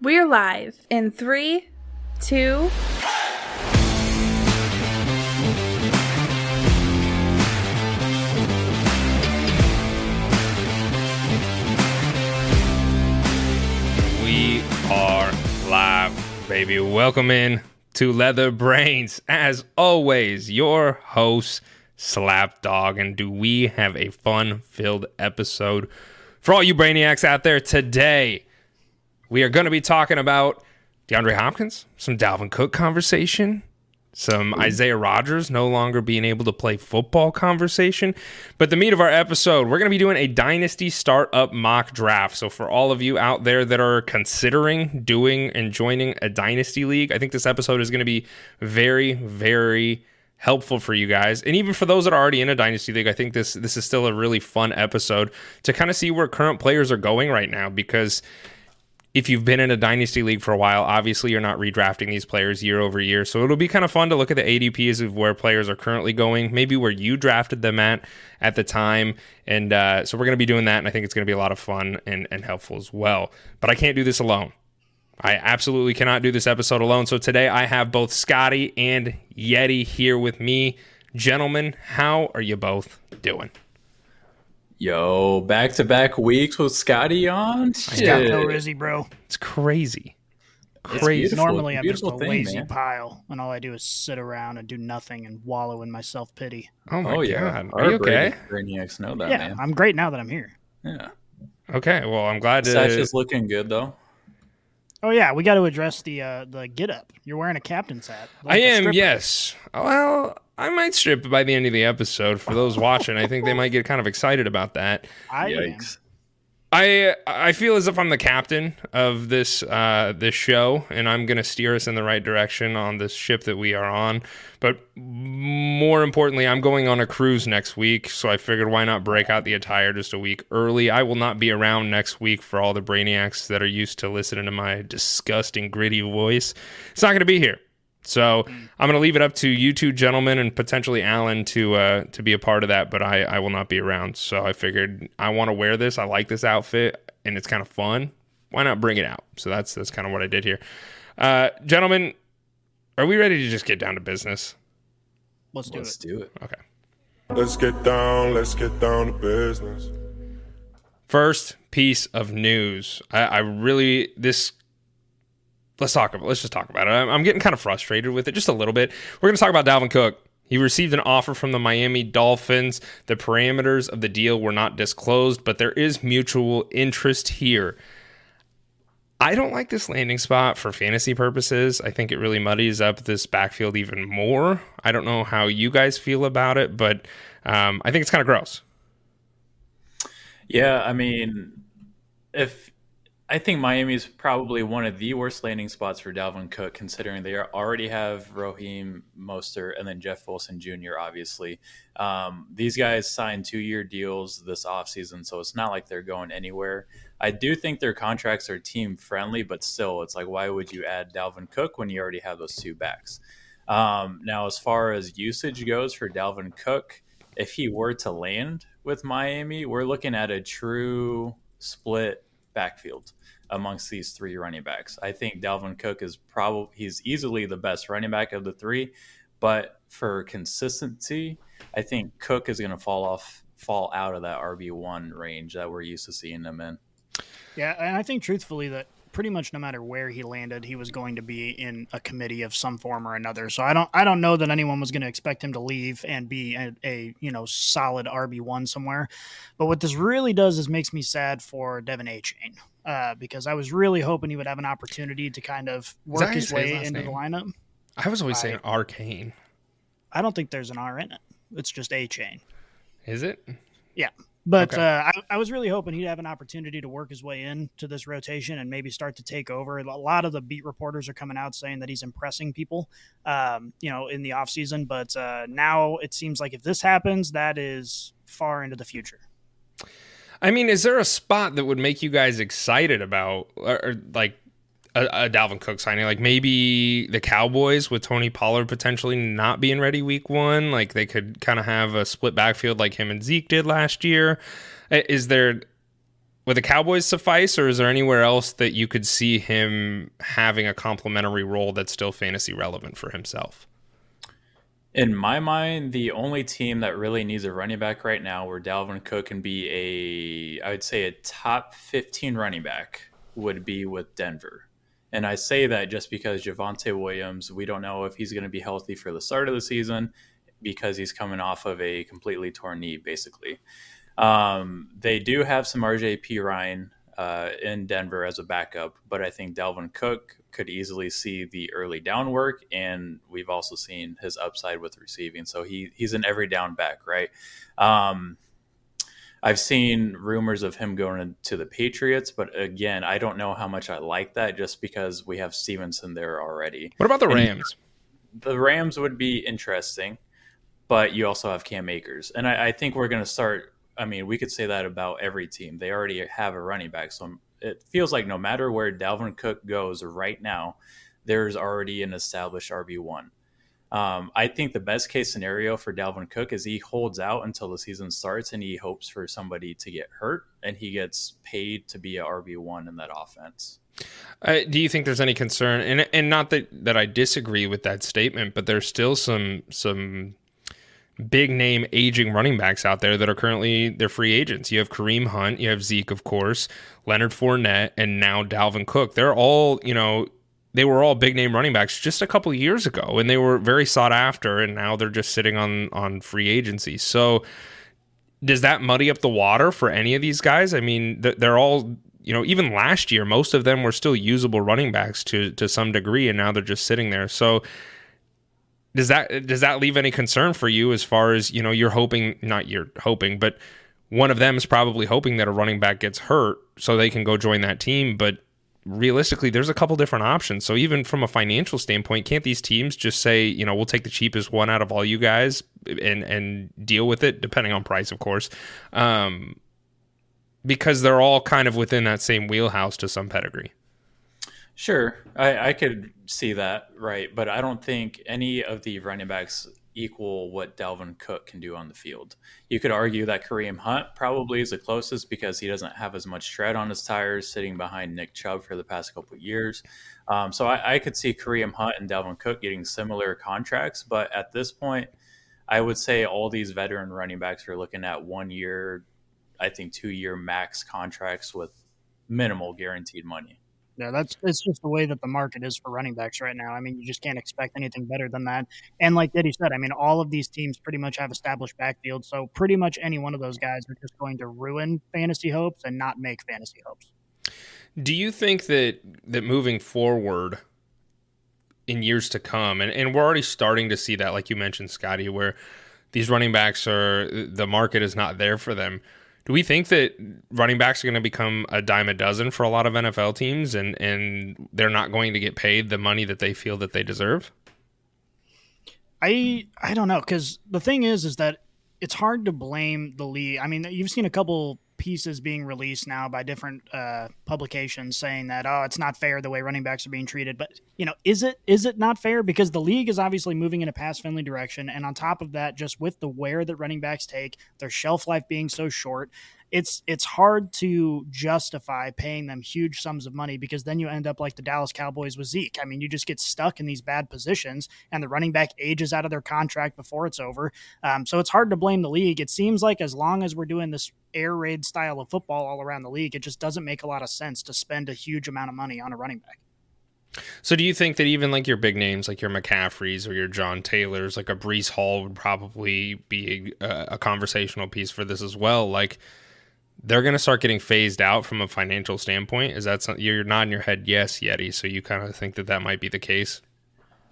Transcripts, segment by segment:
We're live in three, two. We are live, baby. Welcome in to Leather Brainz. As always, your host, Slapdawg. And do we have a fun filled episode for all you brainiacs out there today? We are going to be talking about DeAndre Hopkins, some Dalvin Cook conversation, some Isaiah Rodgers no longer being able to play football conversation. But the meat of our episode, we're going to be doing a dynasty startup mock draft. So for all of you out there that are considering doing and joining a dynasty league, I think this episode is going to be very, very helpful for you guys. And even for those that are already in a dynasty league, I think this this is still a really fun episode to kind of see where current players are going right now because if you've been in a dynasty league for a while, obviously you're not redrafting these players year over year. So it'll be kind of fun to look at the ADPs of where players are currently going, maybe where you drafted them at at the time. And uh, so we're going to be doing that. And I think it's going to be a lot of fun and, and helpful as well. But I can't do this alone. I absolutely cannot do this episode alone. So today I have both Scotty and Yeti here with me. Gentlemen, how are you both doing? Yo, back to back weeks with Scotty on. He's got no Rizzy, bro. It's crazy. It's Crazy. beautiful. Normally, I'm just a Beautiful thing, lazy man. pile, and all I do is sit around and do nothing and wallow in my self pity. Oh my Oh yeah, god. Our Are you okay? Brainy- Brainiacs know that, yeah, man. I'm great now that I'm here. Yeah, Okay. Well, I'm glad to. Satch looking good though. Oh yeah, we got to address the uh, the get up. You're wearing a captain's hat. like I a am, stripper. yes. Well, I might strip by the end of the episode. For those watching, I think they might get kind of excited about that. I. Yikes. I I feel as if I'm the captain of this uh, this show, and I'm going to steer us in the right direction on this ship that we are on. But more importantly, I'm going on a cruise next week, so I figured why not break out the attire just a week early. I will not be around next week for all the brainiacs that are used to listening to my disgusting gritty voice. It's not going to be here. So I'm going to leave it up to you two gentlemen and potentially Alan to uh, to be a part of that, but I, I will not be around. So I figured I want to wear this. I like this outfit and it's kind of fun. Why not bring it out? So that's that's kind of what I did here. Uh, gentlemen, are we ready to just get down to business? Let's do it. Let's it. do it. Okay. Let's get down, let's get down to business. First piece of news. I, I really this. Let's talk about. Let's just talk about it. I'm, I'm getting kind of frustrated with it, just a little bit. We're going to talk about Dalvin Cook. He received an offer from the Miami Dolphins. The parameters of the deal were not disclosed, but there is mutual interest here. I don't like this landing spot for fantasy purposes. I think it really muddies up this backfield even more. I don't know how you guys feel about it, but um, I think it's kind of gross. Yeah, I mean, if I think Miami is probably one of the worst landing spots for Dalvin Cook, considering they already have Raheem Mostert and then Jeff Wilson Jr. Obviously, um, these guys signed two-year deals this offseason, so it's not like they're going anywhere. I do think their contracts are team friendly, but still, it's like why would you add Dalvin Cook when you already have those two backs? Um, now, as far as usage goes for Dalvin Cook, if he were to land with Miami, we're looking at a true split backfield amongst these three running backs. I think Dalvin Cook is probably he's easily the best running back of the three, but for consistency, I think Cook is going to fall off fall out of that RB1 range that we're used to seeing him in. Yeah, and I think truthfully that pretty much no matter where he landed, he was going to be in a committee of some form or another. So I don't I don't know that anyone was going to expect him to leave and be a, a you know solid RB one somewhere. But what this really does is makes me sad for De'Von Achane. Uh, because I was really hoping he would have an opportunity to kind of work his say his way into name? the lineup. I was always I- saying arcane. I don't think there's an R in it. It's just A chain. Is it? Yeah. But Okay. uh, I, I was really hoping he'd have an opportunity to work his way into this rotation and maybe start to take over. A lot of the beat reporters are coming out saying that he's impressing people, um, you know, in the offseason. But uh, now it seems like if this happens, that is far into the future. I mean, is there a spot that would make you guys excited about, or, or like a, a Dalvin Cook signing? Like maybe the Cowboys with Tony Pollard potentially not being ready week one. Like they could kind of have a split backfield like him and Zeke did last year. Is there would the Cowboys suffice, or is there anywhere else that you could see him having a complementary role that's still fantasy relevant for himself? In my mind, the only team that really needs a running back right now, where Dalvin Cook can be a, I would say, a top 15 running back, would be with Denver. And I say that just because Javonte Williams, we don't know if he's going to be healthy for the start of the season because he's coming off of a completely torn knee, basically. Um, they do have Samaje Perine uh, in Denver as a backup, but I think Dalvin Cook could easily see the early down work, and we've also seen his upside with receiving. So he he's an every down back, right? Um, I've seen rumors of him going to the Patriots, but again, I don't know how much I like that just because we have Stevenson there already. What about the Rams? And the Rams would be interesting, but you also have Cam Akers. And I, I think we're going to start. I mean, we could say that about every team. They already have a running back. So it feels like no matter where Dalvin Cook goes right now, there's already an established RB1. Um, I think the best case scenario for Dalvin Cook is he holds out until the season starts and he hopes for somebody to get hurt and he gets paid to be a RB one in that offense. Uh, do you think there's any concern? And and not that that I disagree with that statement, but there's still some some big name aging running backs out there that are currently they're free agents. You have Kareem Hunt, you have Zeke, of course, Leonard Fournette, and now Dalvin Cook. They're all you know they were all big name running backs just a couple years ago, and they were very sought after, and now they're just sitting on on free agency. So, does that muddy up the water for any of these guys? I mean, they're all you know, even last year, most of them were still usable running backs to to some degree, and now they're just sitting there. So, does that does that leave any concern for you as far as you know? You're hoping, not you're hoping, but one of them is probably hoping that a running back gets hurt so they can go join that team, but realistically, there's a couple different options. So even from a financial standpoint, can't these teams just say, you know, we'll take the cheapest one out of all you guys and and deal with it, depending on price, of course, um, because they're all kind of within that same wheelhouse to some pedigree. Sure, I, I could see that, right? But I don't think any of the running backs equal what Dalvin Cook can do on the field. You could argue that Kareem Hunt probably is the closest because he doesn't have as much tread on his tires sitting behind Nick Chubb for the past couple years. Um, so I, I, could see Kareem Hunt and Dalvin Cook getting similar contracts, but at this point, I would say all these veteran running backs are looking at one year, I think two year max contracts with minimal guaranteed money. Yeah, that's it's just the way that the market is for running backs right now. I mean, you just can't expect anything better than that. And like Diddy said, I mean, all of these teams pretty much have established backfield, so pretty much any one of those guys are just going to ruin fantasy hopes and not make fantasy hopes. Do you think that that moving forward in years to come, and, and we're already starting to see that, like you mentioned, Scotty, where these running backs are the market is not there for them do we think that running backs are going to become a dime a dozen for a lot of NFL teams and and they're not going to get paid the money that they feel that they deserve? I I don't know cuz the thing is is that it's hard to blame the league. I mean, you've seen a couple pieces being released now by different uh, publications saying that oh it's not fair the way running backs are being treated. But you know is it is it not fair? Because the league is obviously moving in a pass friendly direction. And on top of that just with the wear that running backs take their shelf life being so short it's it's hard to justify paying them huge sums of money because then you end up like the Dallas Cowboys with Zeke. I mean, you just get stuck in these bad positions, and the running back ages out of their contract before it's over. Um, so it's hard to blame the league. It seems like as long as we're doing this air raid style of football all around the league, it just doesn't make a lot of sense to spend a huge amount of money on a running back. So do you think that even like your big names, like your McCaffreys or your John Taylors, like a Breece Hall would probably be a, a conversational piece for this as well? Like they're going to start getting phased out from a financial standpoint. Is that something you're nodding your head yes, Yeti? So you kind of think that that might be the case?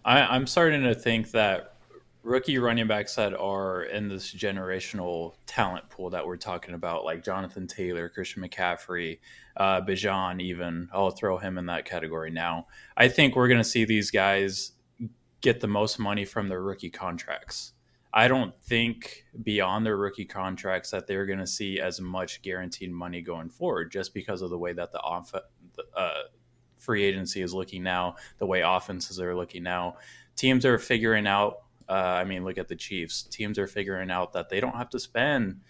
I, am starting to think that rookie running backs that are in this generational talent pool that we're talking about, like Jonathan Taylor, Christian McCaffrey, uh, Bijan, even I'll throw him in that category now. I think we're going to see these guys get the most money from their rookie contracts. I don't think beyond their rookie contracts that they're going to see as much guaranteed money going forward, just because of the way that the off, uh, free agency is looking now, the way offenses are looking now. Teams are figuring out. Uh, I mean, look at the Chiefs. Teams are figuring out that they don't have to spend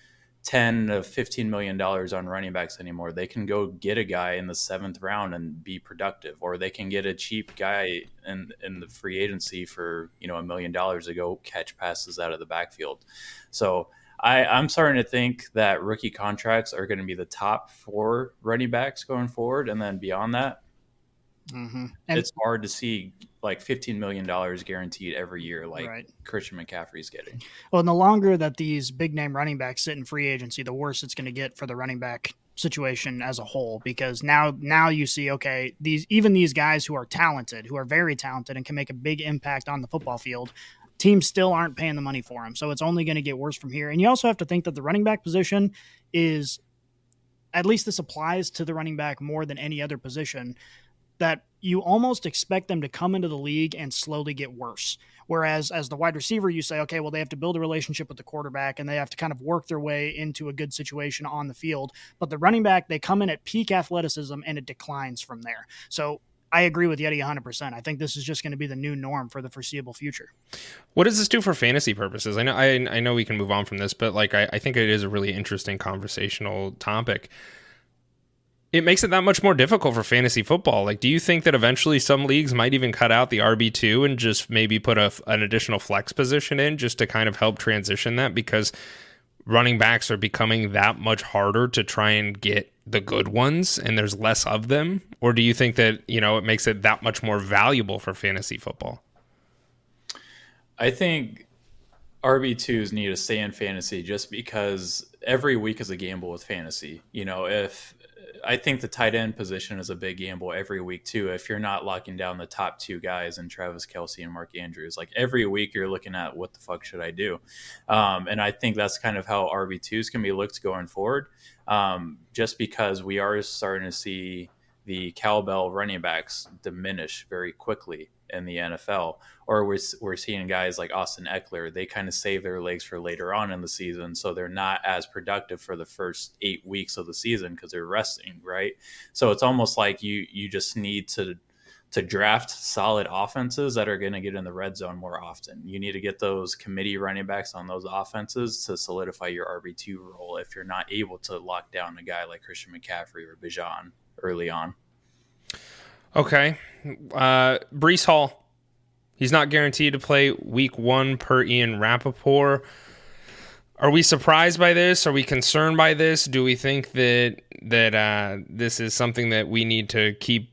10 to 15 million dollars on running backs anymore. They can go get a guy in the seventh round and be productive, or they can get a cheap guy in in the free agency for you know a million dollars to go catch passes out of the backfield. So I, I'm starting to think that rookie contracts are going to be the top four running backs going forward, and then beyond that, Mm-hmm. And it's hard to see like $15 million guaranteed every year, like Right. Christian McCaffrey's getting. Well, and the longer that these big name running backs sit in free agency, the worse it's going to get for the running back situation as a whole. Because now, now you see, okay, these even these guys who are talented, who are very talented, and can make a big impact on the football field, teams still aren't paying the money for them. So it's only going to get worse from here. And you also have to think that the running back position is, at least this applies to the running back more than any other position that you almost expect them to come into the league and slowly get worse. Whereas as the wide receiver, you say, okay, well, they have to build a relationship with the quarterback and they have to kind of work their way into a good situation on the field. But the running back, they come in at peak athleticism and it declines from there. So I agree with Yeti 100%. I think this is just going to be the new norm for the foreseeable future. What does this do for fantasy purposes? I know I, I know we can move on from this, but like I, I think it is a really interesting conversational topic. It makes it that much more difficult for fantasy football. Like, do you think that eventually some leagues might even cut out the RB two and just maybe put a, an additional flex position in just to kind of help transition that because running backs are becoming that much harder to try and get the good ones and there's less of them? Or do you think that, you know, it makes it that much more valuable for fantasy football? I think RB2s need to stay in fantasy just because every week is a gamble with fantasy. You know, if I think the tight end position is a big gamble every week too. If you're not locking down the top two guys and Travis Kelce and Mark Andrews, like every week you're looking at what the fuck should I do? Um, and I think that's kind of how RB2s can be looked going forward. Um, just because we are starting to see the cowbell running backs diminish very quickly in the NFL, or we're, we're seeing guys like Austin Ekeler, they kind of save their legs for later on in the season. So they're not as productive for the first eight weeks of the season because they're resting, right? So it's almost like you, you just need to, to draft solid offenses that are going to get in the red zone more often. You need to get those committee running backs on those offenses to solidify your RB2 role if you're not able to lock down a guy like Christian McCaffrey or Bijan early on. Okay. Uh, Breece Hall. He's not guaranteed to play week one per Ian Rapoport. Are we surprised by this? Are we concerned by this? Do we think that that uh, this is something that we need to keep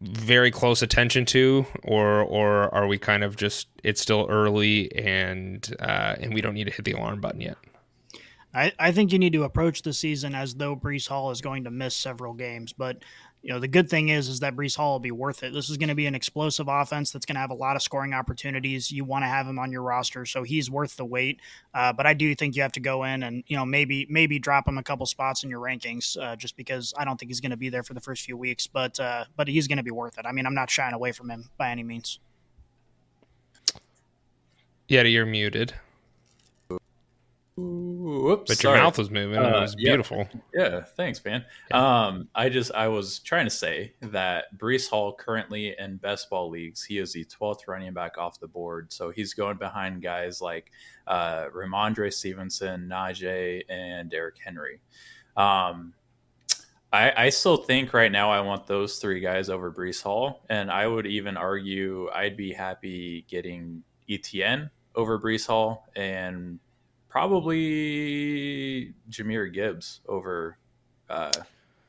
very close attention to, or or are we kind of just it's still early and uh, and we don't need to hit the alarm button yet? I, I think you need to approach the season as though Breece Hall is going to miss several games. But you know the good thing is is that Breece Hall will be worth it. This is going to be an explosive offense that's going to have a lot of scoring opportunities. You want to have him on your roster, so he's worth the wait. Uh, but I do think you have to go in and you know maybe maybe drop him a couple spots in your rankings, uh, just because I don't think he's going to be there for the first few weeks. But uh, but he's going to be worth it. I mean, I'm not shying away from him by any means. Yeah, you're muted, But your sorry. mouth was moving. it Uh, was yeah. beautiful. Yeah, thanks, man. Um, I just I was trying to say that Breece Hall currently in best ball leagues, he is the twelfth running back off the board. So he's going behind guys like uh, Rhamondre Stevenson, Najee, and Derrick Henry. Um, I, I still think right now I want those three guys over Breece Hall, and I would even argue I'd be happy getting ETN over Breece Hall and probably Jahmyr Gibbs over uh,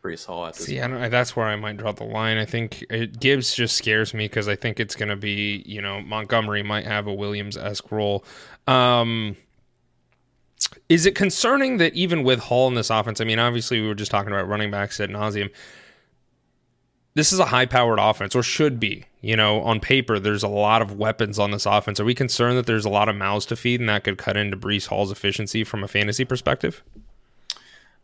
Breece Hall at this See, I don't, that's where I might draw the line. I think it, Gibbs just scares me because I think it's going to be, you know, Montgomery might have a Williams esque role. Um, is it concerning that even with Hall in this offense, I mean, obviously we were just talking about running backs at nauseum. This is a high powered offense, or should be. You know, on paper, there's a lot of weapons on this offense. Are we concerned that there's a lot of mouths to feed and that could cut into Breece Hall's efficiency from a fantasy perspective?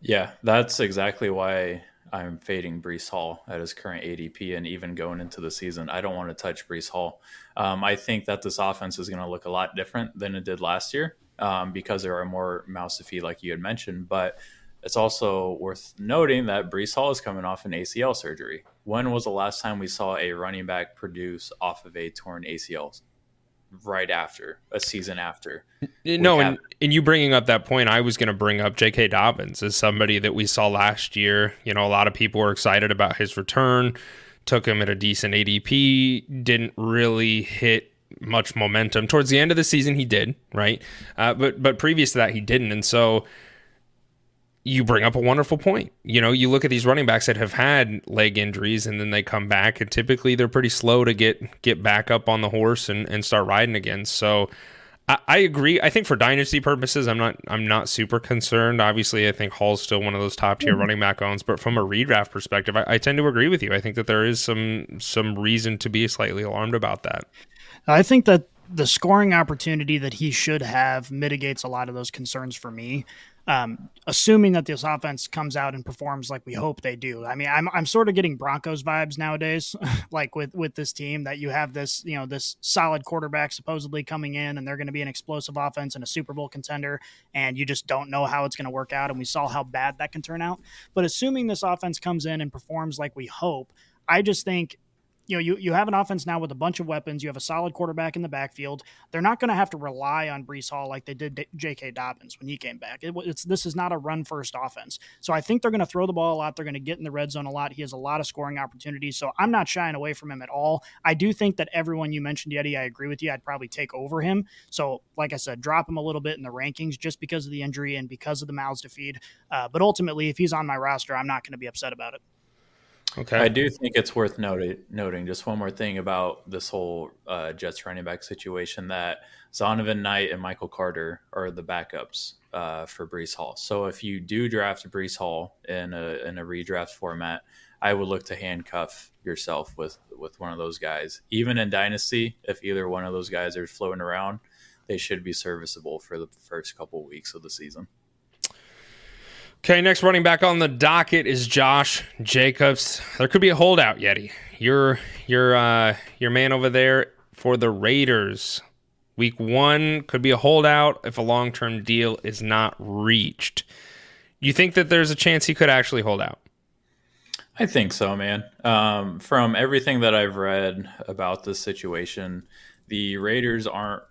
Yeah, that's exactly why I'm fading Breece Hall at his current ADP and even going into the season. I don't want to touch Breece Hall. Um, I think that this offense is going to look a lot different than it did last year um, because there are more mouths to feed, like you had mentioned. But it's also worth noting that Breece Hall is coming off an ACL surgery. When was the last time we saw a running back produce off of a torn ACL? right after a season after. No, and, and you bringing up that point, I was going to bring up J.K. Dobbins as somebody that we saw last year. You know, a lot of people were excited about his return, took him at a decent ADP, didn't really hit much momentum. Towards the end of the season, he did, right? Uh, but but previous to that, he didn't, and so you bring up a wonderful point. You know, you look at these running backs that have had leg injuries and then they come back and typically they're pretty slow to get get back up on the horse and, and start riding again. So I, I agree. I think for dynasty purposes, I'm not I'm not super concerned. Obviously, I think Hall's still one of those top tier mm-hmm. running back owns, but from a redraft perspective, I, I tend to agree with you. I think that there is some some reason to be slightly alarmed about that. I think that the scoring opportunity that he should have mitigates a lot of those concerns for me um, assuming that this offense comes out and performs like we hope they do. I mean, I'm I'm sort of getting Broncos vibes nowadays, like with with this team that you have this you know this solid quarterback supposedly coming in and they're going to be an explosive offense and a Super Bowl contender, and you just don't know how it's going to work out. And we saw how bad that can turn out. But assuming this offense comes in and performs like we hope, I just think you know, you, you have an offense now with a bunch of weapons. You have a solid quarterback in the backfield. They're not going to have to rely on Breece Hall like they did J.K. Dobbins when he came back. It, it's this is not a run first offense. So I think they're going to throw the ball a lot. They're going to get in the red zone a lot. He has a lot of scoring opportunities. So I'm not shying away from him at all. I do think that everyone you mentioned, Yeti, I agree with you. I'd probably take over him. So like I said, drop him a little bit in the rankings just because of the injury and because of the mouths to feed. Uh, but ultimately, if he's on my roster, I'm not going to be upset about it. Okay. I do think it's worth noting, noting just one more thing about this whole uh, Jets running back situation that Zonovan Knight and Michael Carter are the backups uh, for Breece Hall. So if you do draft Breece Hall in a, in a redraft format, I would look to handcuff yourself with, with one of those guys. Even in Dynasty, if either one of those guys are floating around, they should be serviceable for the first couple weeks of the season. Okay, next running back on the docket is Josh Jacobs. There could be a holdout, Yeti. Your your uh, your man over there for the Raiders. Week one could be a holdout if a long term deal is not reached. You think that there's a chance he could actually hold out? I think so, man. Um, from everything that I've read about this situation, the Raiders aren't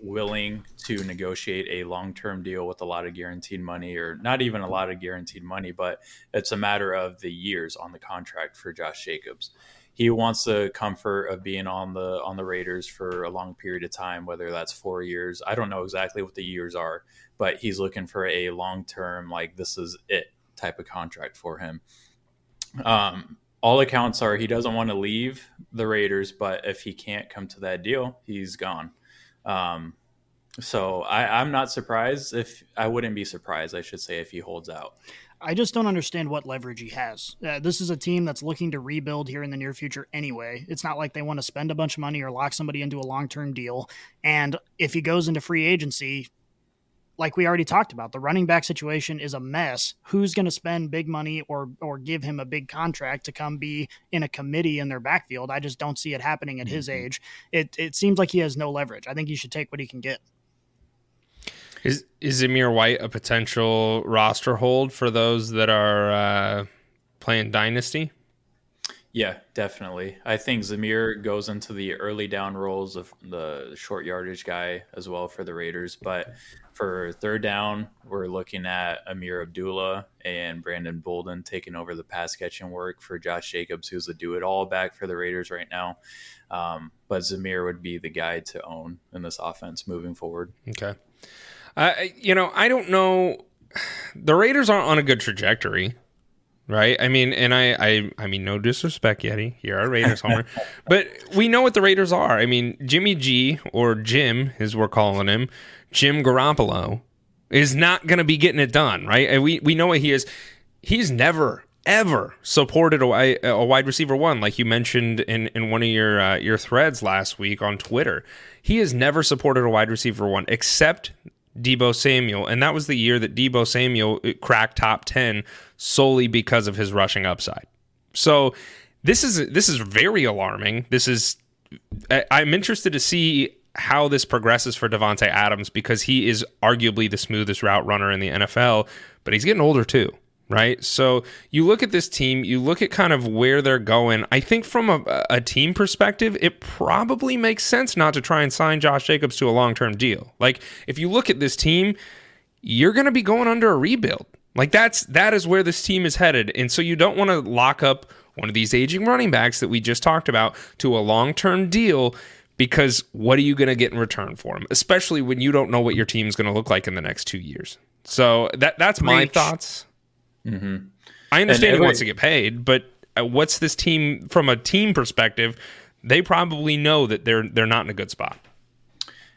willing to negotiate a long-term deal with a lot of guaranteed money or not even a lot of guaranteed money but it's a matter of the years on the contract for Josh Jacobs. He wants the comfort of being on the on the Raiders for a long period of time whether that's 4 years. I don't know exactly what the years are but he's looking for a long-term like this is it type of contract for him. Um all accounts are he doesn't want to leave the Raiders but if he can't come to that deal he's gone um, so I, I'm not surprised if I wouldn't be surprised, I should say, if he holds out. I just don't understand what leverage he has. Uh, this is a team that's looking to rebuild here in the near future anyway. It's not like they want to spend a bunch of money or lock somebody into a long term deal. And if he goes into free agency, like we already talked about, the running back situation is a mess. Who's going to spend big money or or give him a big contract to come be in a committee in their backfield? I just don't see it happening at his mm-hmm. age. It it seems like he has no leverage. I think he should take what he can get. Is is Zamir White a potential roster hold for those that are uh, playing Dynasty? Yeah, definitely. I think Zamir goes into the early down roles of the short yardage guy as well for the Raiders. But for third down, we're looking at Ameer Abdullah and Brandon Bolden taking over the pass catching work for Josh Jacobs, who's a do it all back for the Raiders right now. Um, but Zamir would be the guy to own in this offense moving forward. Okay. Uh, you know, I don't know. The Raiders aren't on a good trajectory right? I mean, and I, I, I mean, no disrespect, Yeti. You're a Raiders homer, but we know what the Raiders are. I mean, Jimmy G or Jim, as we're calling him, Jim Garoppolo, is not going to be getting it done, right? And we we know what he is. He's never ever supported a, a wide receiver one, like you mentioned in, in one of your uh, your threads last week on Twitter. He has never supported a wide receiver one, except Deebo Samuel, and that was the year that Deebo Samuel uh, cracked top ten solely because of his rushing upside. So this is this is very alarming. This is I'm interested to see how this progresses for Davante Adams because he is arguably the smoothest route runner in the NFL, but he's getting older too. right? So you look at this team, you look at kind of where they're going. I think from a, a team perspective, it probably makes sense not to try and sign Josh Jacobs to a long term deal. Like if you look at this team, you're going to be going under a rebuild. Like that's that is where this team is headed, and so you don't want to lock up one of these aging running backs that we just talked about to a long term deal because what are you going to get in return for him? Especially when you don't know what your team's going to look like in the next two years. So that that's my Preach. thoughts. Mm-hmm. I understand he wants to get paid, but uh, what's this team from a team perspective? They probably know that they're they're not in a good spot.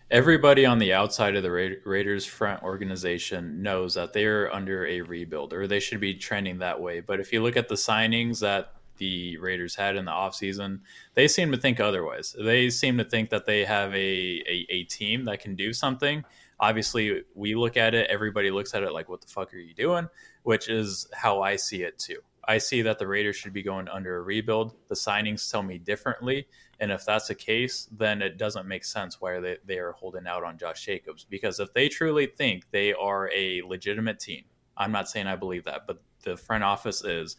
Everybody on the outside of the Ra- Raiders front organization knows that they're under a rebuild or they should be trending that way. But if you look at the signings that the Raiders had in the offseason, they seem to think otherwise. They seem to think that they have a, a, a team that can do something. Obviously, we look at it, everybody looks at it like, what the fuck are you doing? Which is how I see it too. I see that the Raiders should be going under a rebuild. The signings tell me differently. And if that's the case, then it doesn't make sense why they, they are holding out on Josh Jacobs. Because if they truly think they are a legitimate team, I'm not saying I believe that, but the front office is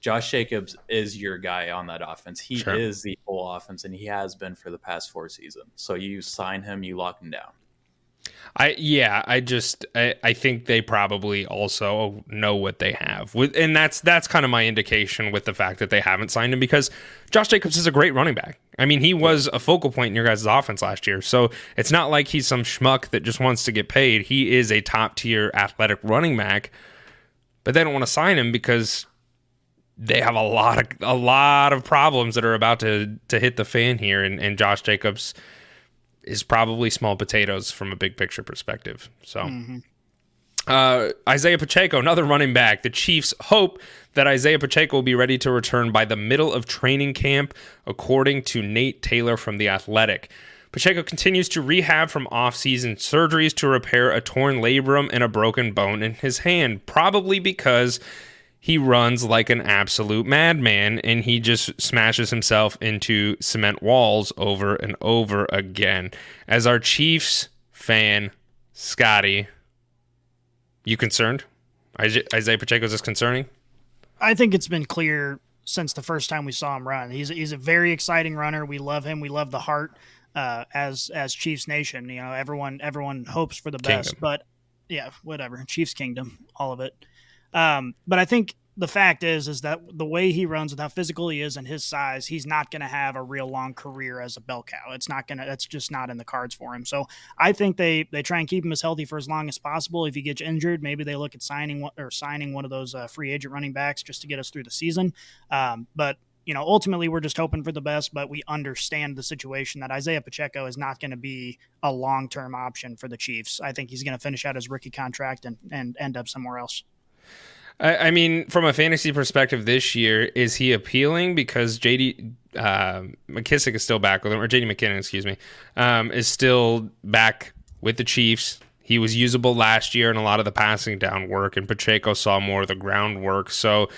Josh Jacobs is your guy on that offense. He Sure. is the whole offense, and he has been for the past four seasons. So you sign him, you lock him down. I yeah, I just I, I think they probably also know what they have. With and that's that's kind of my indication with the fact that they haven't signed him because Josh Jacobs is a great running back. I mean, he was a focal point in your guys' offense last year. So it's not like he's some schmuck that just wants to get paid. He is a top tier athletic running back. But they don't want to sign him because they have a lot of a lot of problems that are about to to hit the fan here and, and Josh Jacobs is probably small potatoes from a big picture perspective. So, uh, Isaiah Pacheco, another running back. The Chiefs hope that Isaiah Pacheco will be ready to return by the middle of training camp, according to Nate Taylor from The Athletic. Pacheco continues to rehab from off-season surgeries to repair a torn labrum and a broken bone in his hand, probably because he runs like an absolute madman and he just smashes himself into cement walls over and over again. As our Chiefs fan, Scotty, you concerned? Isaiah Pacheco is this concerning? I think it's been clear since the first time we saw him run. He's he's a very exciting runner. We love him. We love the heart uh, as as Chiefs Nation. You know, everyone everyone hopes for the best, Kingdom. but yeah, whatever. Chiefs Kingdom, all of it. Um, but I think the fact is is that the way he runs with how physical he is and his size, he's not going to have a real long career as a bell cow. It's not going to. That's just not in the cards for him. So I think they they try and keep him as healthy for as long as possible. If he gets injured, maybe they look at signing one or signing one of those uh, free agent running backs just to get us through the season. Um, but you know, ultimately, we're just hoping for the best. But we understand the situation that Isaiah Pacheco is not going to be a long term option for the Chiefs. I think he's going to finish out his rookie contract and and end up somewhere else. I, I mean, from a fantasy perspective, this year is he appealing because JD uh, McKissick is still back with him, or JD McKinnon, excuse me, um, is still back with the Chiefs. He was usable last year in a lot of the passing down work, and Pacheco saw more of the groundwork. So,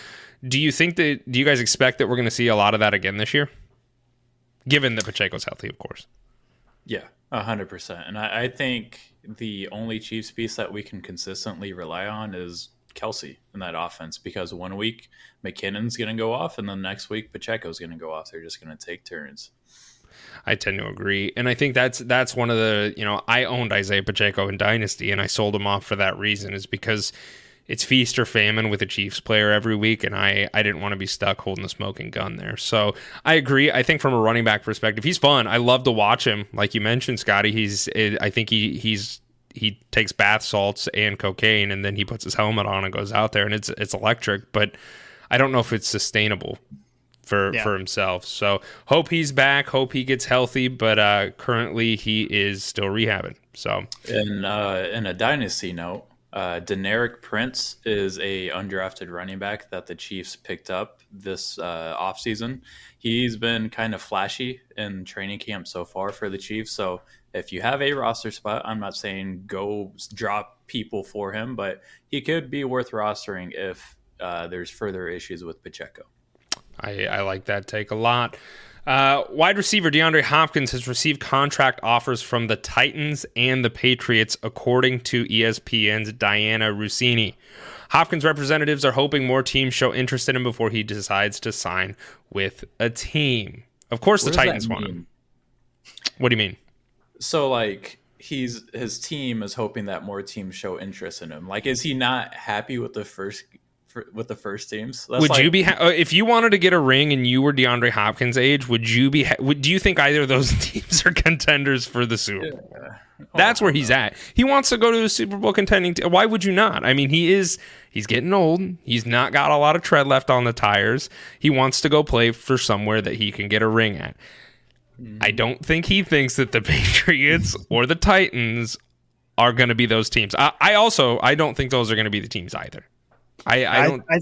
do you think that? Do you guys expect that we're going to see a lot of that again this year? Given that Pacheco's healthy, of course. Yeah, hundred percent. And I, I think the only Chiefs piece that we can consistently rely on is Kelce in that offense because one week McKinnon's going to go off, and the next week Pacheco's going to go off. They're just going to take turns. I tend to agree, and I think that's that's one of the you know I owned Isaiah Pacheco in Dynasty, and I sold him off for that reason is because it's feast or famine with a Chiefs player every week, and I I didn't want to be stuck holding the smoking gun there. So I agree. I think from a running back perspective, he's fun. I love to watch him. Like you mentioned, Scotty, he's I think he he's he takes bath salts and cocaine, and then he puts his helmet on and goes out there, and it's it's electric. But I don't know if it's sustainable for Yeah. for himself. So hope he's back. Hope he gets healthy. But uh, currently he is still rehabbing. So And uh, in a dynasty note, uh, Deneric Prince is a undrafted running back that the Chiefs picked up this uh, offseason. He's been kind of flashy in training camp so far for the Chiefs. So if you have a roster spot, I'm not saying go drop people for him, but he could be worth rostering if uh, there's further issues with Pacheco. I, I like that take a lot. Uh, wide receiver DeAndre Hopkins has received contract offers from the Titans and the Patriots, according to ESPN's Dianna Russini. Hopkins representatives are hoping more teams show interest in him before he decides to sign with a team. Of course, What the Titans want him. What do you mean? So like he's his team is hoping that more teams show interest in him. Like, is he not happy with the first with the first teams? That's would like- you be ha- uh, if you wanted to get a ring and you were DeAndre Hopkins' age? Would you be? Ha- would do you think either of those teams are contenders for the Super Bowl? That's where he's at. He wants to go to a Super Bowl contending. T- Why would you not? I mean, he is. He's getting old. He's not got a lot of tread left on the tires. He wants to go play for somewhere that he can get a ring at. I don't think he thinks that the Patriots or the Titans are going to be those teams. I, I also I don't think those are going to be the teams either. I, I I, don't. I,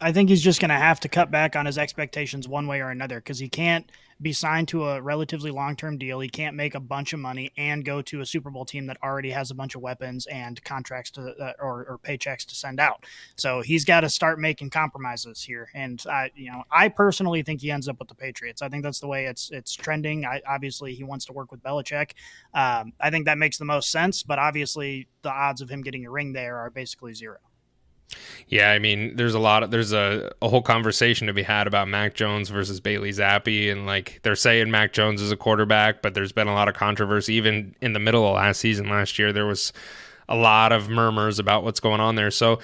I think he's just going to have to cut back on his expectations one way or another because he can't be signed to a relatively long term deal. He can't make a bunch of money and go to a Super Bowl team that already has a bunch of weapons and contracts to uh, or, or paychecks to send out. So he's got to start making compromises here. And I, you know, I personally think he ends up with the Patriots. I think that's the way it's it's trending. I, obviously, he wants to work with Belichick. Um, I think that makes the most sense. But obviously, the odds of him getting a ring there are basically zero. Yeah, I mean, there's a lot of there's a, a whole conversation to be had about Mac Jones versus Bailey Zappe, and like they're saying Mac Jones is a quarterback, but there's been a lot of controversy even in the middle of last season. Last year, there was a lot of murmurs about what's going on there. So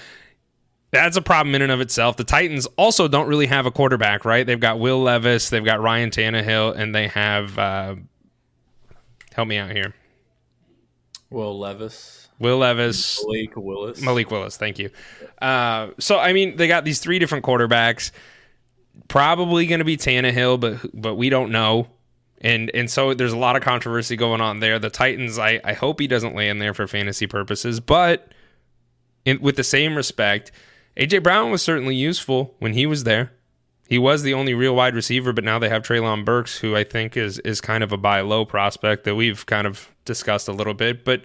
that's a problem in and of itself. The Titans also don't really have a quarterback, right? They've got Will Levis, they've got Ryan Tannehill, and they have uh, help me out here, Will Levis, Will Levis, Blake Willis, Malik Willis, thank you. Uh, so I mean, they got these three different quarterbacks. Probably going to be Tannehill, but but we don't know. And and so there's a lot of controversy going on there. The Titans, I, I hope he doesn't land there for fantasy purposes, but in, with the same respect, AJ Brown was certainly useful when he was there. He was the only real wide receiver, but now they have Treylon Burks, who I think is is kind of a buy low prospect that we've kind of discussed a little bit. But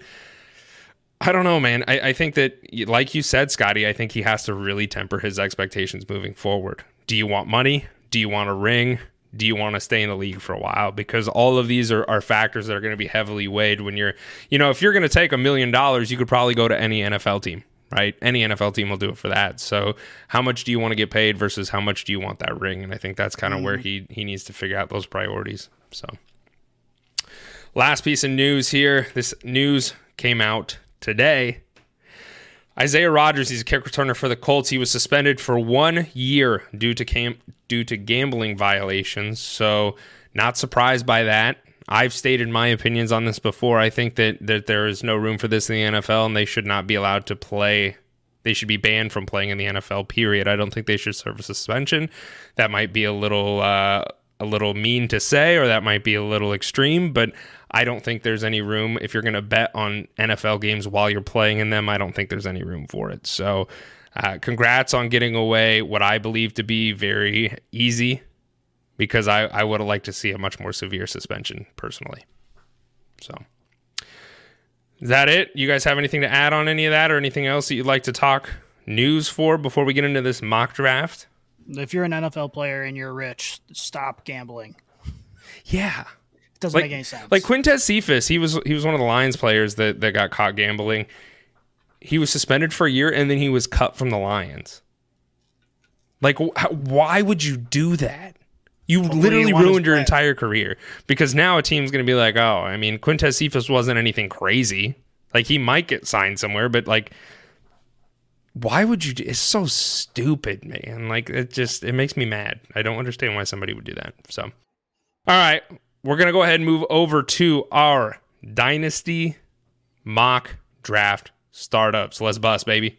I don't know, man. I, I think that, like you said, Scotty, I think he has to really temper his expectations moving forward. Do you want money? Do you want a ring? Do you want to stay in the league for a while? Because all of these are, are factors that are going to be heavily weighed when you're, you know, if you're going to take a million dollars, you could probably go to any NFL team, right? Any NFL team will do it for that. So, how much do you want to get paid versus how much do you want that ring? And I think that's kind of where mm-hmm. he he needs to figure out those priorities. So, last piece of news here. This news came out today. Isaiah Rodgers, he's a kick returner for the Colts. He was suspended for one year due to cam- due to gambling violations. So, not surprised by that. I've stated my opinions on this before. I think that that there is no room for this in the NFL, and they should not be allowed to play. They should be banned from playing in the NFL. Period. I don't think they should serve a suspension. That might be a little uh, a little mean to say, or that might be a little extreme, but I don't think there's any room if you're going to bet on NFL games while you're playing in them. I don't think there's any room for it. So, uh, congrats on getting away what I believe to be very easy, because I, I would have liked to see a much more severe suspension personally. So, is that it? You guys have anything to add on any of that, or anything else that you'd like to talk news for before we get into this mock draft? If you're an NFL player and you're rich, stop gambling. Yeah. Doesn't like, make any sense. Like Quintez Cephas, he was he was one of the Lions players that that got caught gambling. He was suspended for a year and then he was cut from the Lions. Like, wh- why would you do that? You Hopefully literally his ruined your entire career because now a team's going to be like, oh, I mean, Quintez Cephas wasn't anything crazy. Like he might get signed somewhere, but like, why would you? do It's so stupid, man. Like it just it makes me mad. I don't understand why somebody would do that. So, all right, we're gonna go ahead and move over to our dynasty mock draft startups. Let's bust, baby.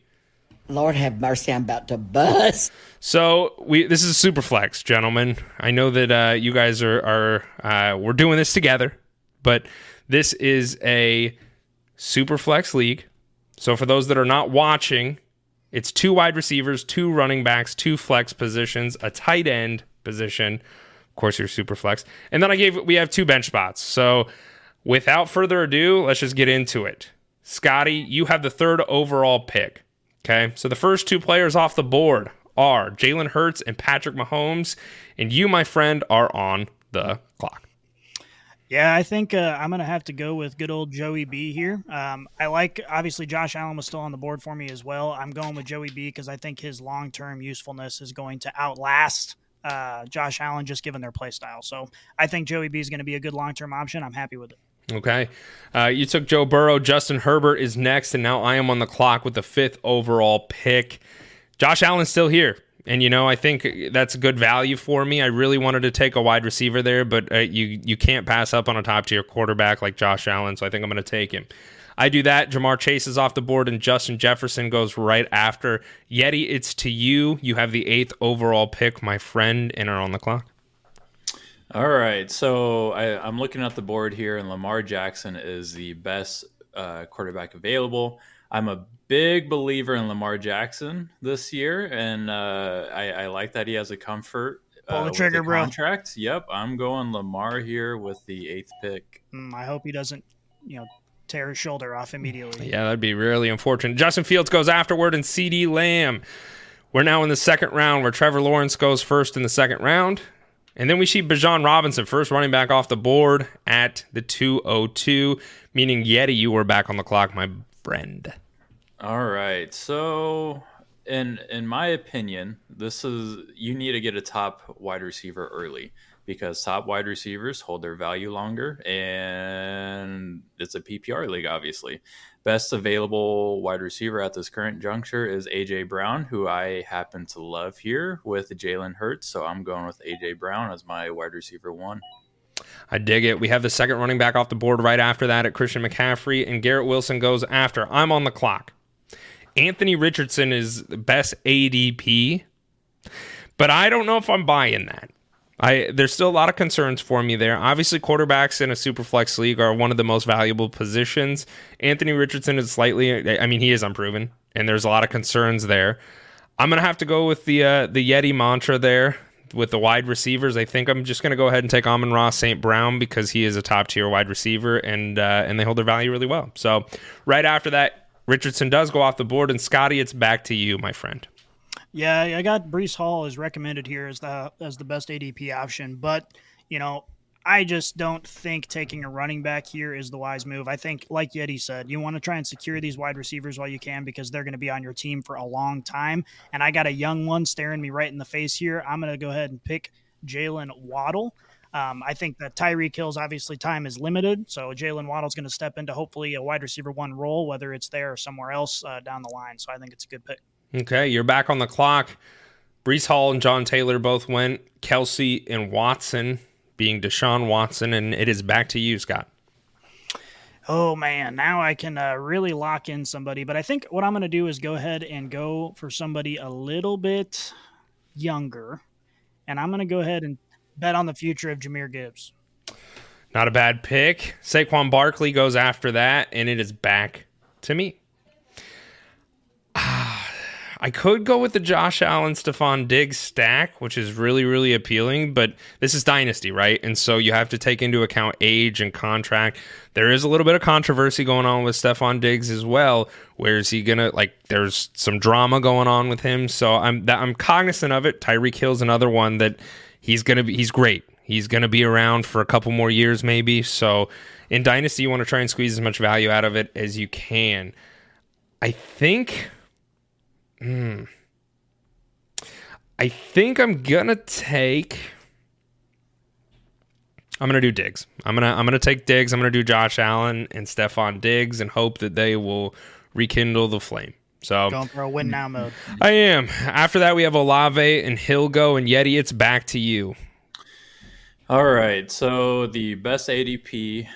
Lord have mercy, I'm about to bust. So we this is a super flex, gentlemen. I know that uh, you guys are are uh, we're doing this together, but this is a super flex league. So for those that are not watching, it's two wide receivers, two running backs, two flex positions, a tight end position. Of course, your super flex, and then I gave we have two bench spots. So without further ado, let's just get into it. Scotty, you have the third overall pick. Okay, so the first two players off the board are Jalen Hurts and Patrick Mahomes, and you, my friend, are on the clock. Yeah, I think uh, I'm going to have to go with good old Joey B here. Um, I like, obviously, Josh Allen was still on the board for me as well. I'm going with Joey B because I think his long term usefulness is going to outlast uh, Josh Allen just given their play style. So I think Joey B is going to be a good long term option. I'm happy with it. Okay. Uh, you took Joe Burrow. Justin Herbert is next, and now I am on the clock with the fifth overall pick. Josh Allen's still here. And you know, I think that's good value for me. I really wanted to take a wide receiver there, but uh, you you can't pass up on a top tier quarterback like Josh Allen, so I think I'm going to take him. I do that. Ja'Marr Chase is off the board, and Justin Jefferson goes right after. Yeti, it's to you. You have the eighth overall pick, my friend, and are on the clock. All right, so I, am looking at the board here, and Lamar Jackson is the best uh, quarterback available. I'm a big believer in Lamar Jackson this year, and uh, I, I, like that he has a comfort. Uh, Pull the trigger, the bro. Contract. Yep, I'm going Lamar here with the eighth pick. Mm, I hope he doesn't, you know, tear his shoulder off immediately. Yeah, that'd be really unfortunate. Justin Fields goes afterward, and CeeDee Lamb. We're now in the second round, where Trevor Lawrence goes first in the second round. And then we see Bijan Robinson, first running back off the board at the 202, meaning Yeti, you were back on the clock, my friend. All right. So, in in my opinion, this is you need to get a top wide receiver early because top wide receivers hold their value longer and it's a PPR league obviously. Best available wide receiver at this current juncture is AJ Brown, who I happen to love here with Jalen Hurts, so I'm going with AJ Brown as my wide receiver 1. I dig it. We have the second running back off the board right after that at Christian McCaffrey, and Garrett Wilson goes after. I'm on the clock. Anthony Richardson is the best ADP, but I don't know if I'm buying that. I there's still a lot of concerns for me there. Obviously, quarterbacks in a super flex league are one of the most valuable positions. Anthony Richardson is slightly, I mean, he is unproven, and there's a lot of concerns there. I'm gonna have to go with the uh, the Yeti mantra there with the wide receivers. I think I'm just gonna go ahead and take Amon-Ra St. Brown because he is a top tier wide receiver, and uh, and they hold their value really well. So right after that, Richardson does go off the board, and Scotty, it's back to you, my friend. Yeah, I got Breece Hall is recommended here as the as the best ADP option, but you know, I just don't think taking a running back here is the wise move. I think, like Yeti said, you want to try and secure these wide receivers while you can because they're going to be on your team for a long time. And I got a young one staring me right in the face here. I'm going to go ahead and pick Jaylen Waddle. Um, I think that Tyreek Hill's obviously time is limited, so Jaylen Waddle's going to step into hopefully a wide receiver one role, whether it's there or somewhere else uh, down the line. So I think it's a good pick. Okay, you're back on the clock. Breece Hall and John Taylor both went. Kelce and Watson being Deshaun Watson, and it is back to you, Scott. Oh man, now I can uh, really lock in somebody. But I think what I'm going to do is go ahead and go for somebody a little bit younger, and I'm going to go ahead and bet on the future of Jahmyr Gibbs. Not a bad pick. Saquon Barkley goes after that, and it is back to me. I could go with the Josh Allen Stefon Diggs stack, which is really, really appealing, but this is Dynasty, right? And so you have to take into account age and contract. There is a little bit of controversy going on with Stefon Diggs as well. Where is he gonna like there's some drama going on with him. So I'm that I'm cognizant of it. Tyreek Hill's another one that he's gonna be he's great. He's gonna be around for a couple more years, maybe. So in Dynasty, you want to try and squeeze as much value out of it as you can. I think Hmm. I think I'm gonna take. I'm gonna do Diggs. I'm gonna I'm gonna take Diggs. I'm gonna do Josh Allen and Stefon Diggs and hope that they will rekindle the flame. So going for a win now mode. I am. After that, we have Olave and Hilgo and Yeti. It's back to you. All right. So the best ADP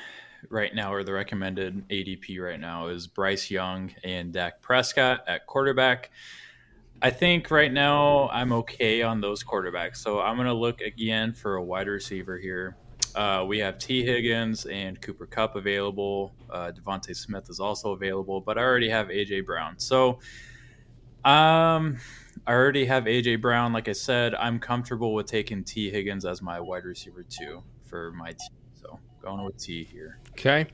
right now, or the recommended ADP right now, is Bryce Young and Dak Prescott at quarterback. I think right now I'm okay on those quarterbacks. So I'm going to look again for a wide receiver here. Uh, we have Tee Higgins and Cooper Kupp available. Uh, DeVonta Smith is also available, but I already have AJ Brown. So um, I already have AJ Brown. Like I said, I'm comfortable with taking Tee Higgins as my wide receiver too, for my team. Going with T here. Okay.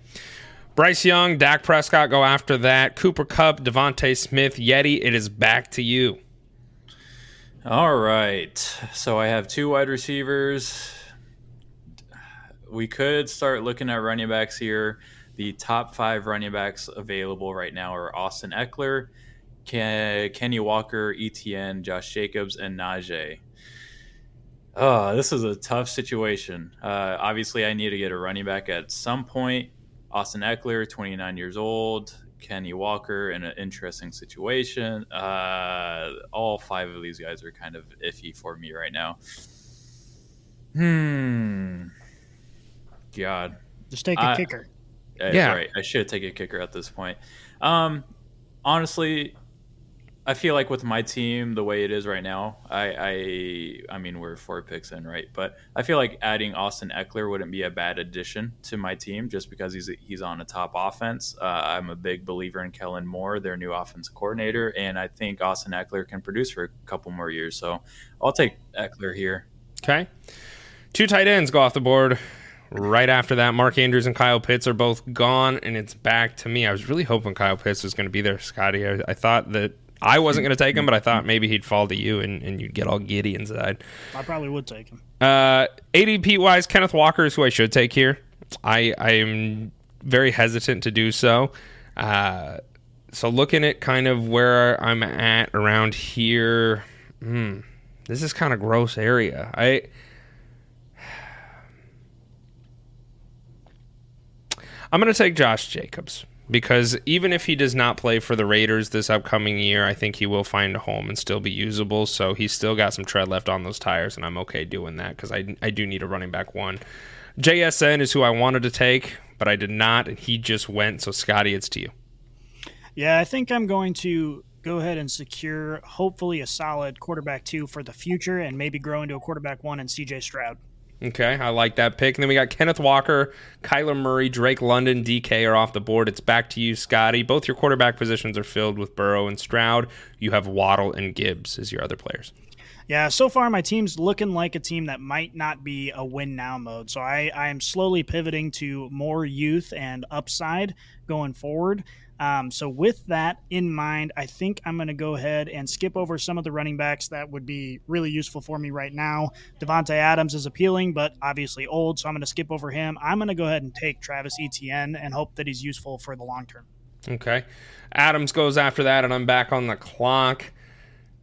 Bryce Young, Dak Prescott go after that. Cooper Kupp, DeVonta Smith, Yeti. It is back to you. All right. So I have two wide receivers. we could start looking at running backs here. The top five running backs available right now are Austin Ekeler, Ken, Kenny Walker, ETN, Josh Jacobs, and Najee. Oh, this is a tough situation. Uh, obviously, I need to get a running back at some point. Austin Ekeler, 29 years old. Kenny Walker in an interesting situation. Uh, all five of these guys are kind of iffy for me right now. Hmm. God. Just take a I- kicker. Uh, Yeah. Right. I should take a kicker at this point. Um, honestly, I feel like with my team the way it is right now, I, I, I mean, we're four picks in, right? But I feel like adding Austin Ekeler wouldn't be a bad addition to my team just because he's he's on a top offense. Uh, I'm a big believer in Kellen Moore, their new offensive coordinator, and I think Austin Ekeler can produce for a couple more years. So I'll take Ekeler here. Okay. Two tight ends go off the board. Right after that, Mark Andrews and Kyle Pitts are both gone, and it's back to me. I was really hoping Kyle Pitts was going to be there, Scotty. I, I thought that I wasn't going to take him, but I thought maybe he'd fall to you and, and you'd get all giddy inside. I probably would take him. Uh, ADP wise, Kenneth Walker is who I should take here. I I am very hesitant to do so. Uh, so looking at kind of where I'm at around here, hmm, this is kind of gross area. I I'm going to take Josh Jacobs because even if he does not play for the Raiders this upcoming year, I think he will find a home and still be usable. So he's still got some tread left on those tires, and I'm okay doing that because I, I do need a running back one. JSN is who I wanted to take, but I did not, and he just went. So Scotty, it's to you. Yeah, I think I'm going to go ahead and secure hopefully a solid quarterback two for the future and maybe grow into a quarterback one and CJ Stroud. Okay, I like that pick. And then we got Kenneth Walker, Kyler Murray, Drake London, DK are off the board. It's back to you, Scotty. Both your quarterback positions are filled with Burrow and Stroud. You have Waddle and Gibbs as your other players. Yeah, so far my team's looking like a team that might not be a win now mode. So I, I am slowly pivoting to more youth and upside going forward. Um, so with that in mind, I think I'm going to go ahead and skip over some of the running backs that would be really useful for me right now. Davante Adams is appealing, but obviously old, so I'm going to skip over him. I'm going to go ahead and take Travis Etienne and hope that he's useful for the long term. Okay. Adams goes after that, and I'm back on the clock.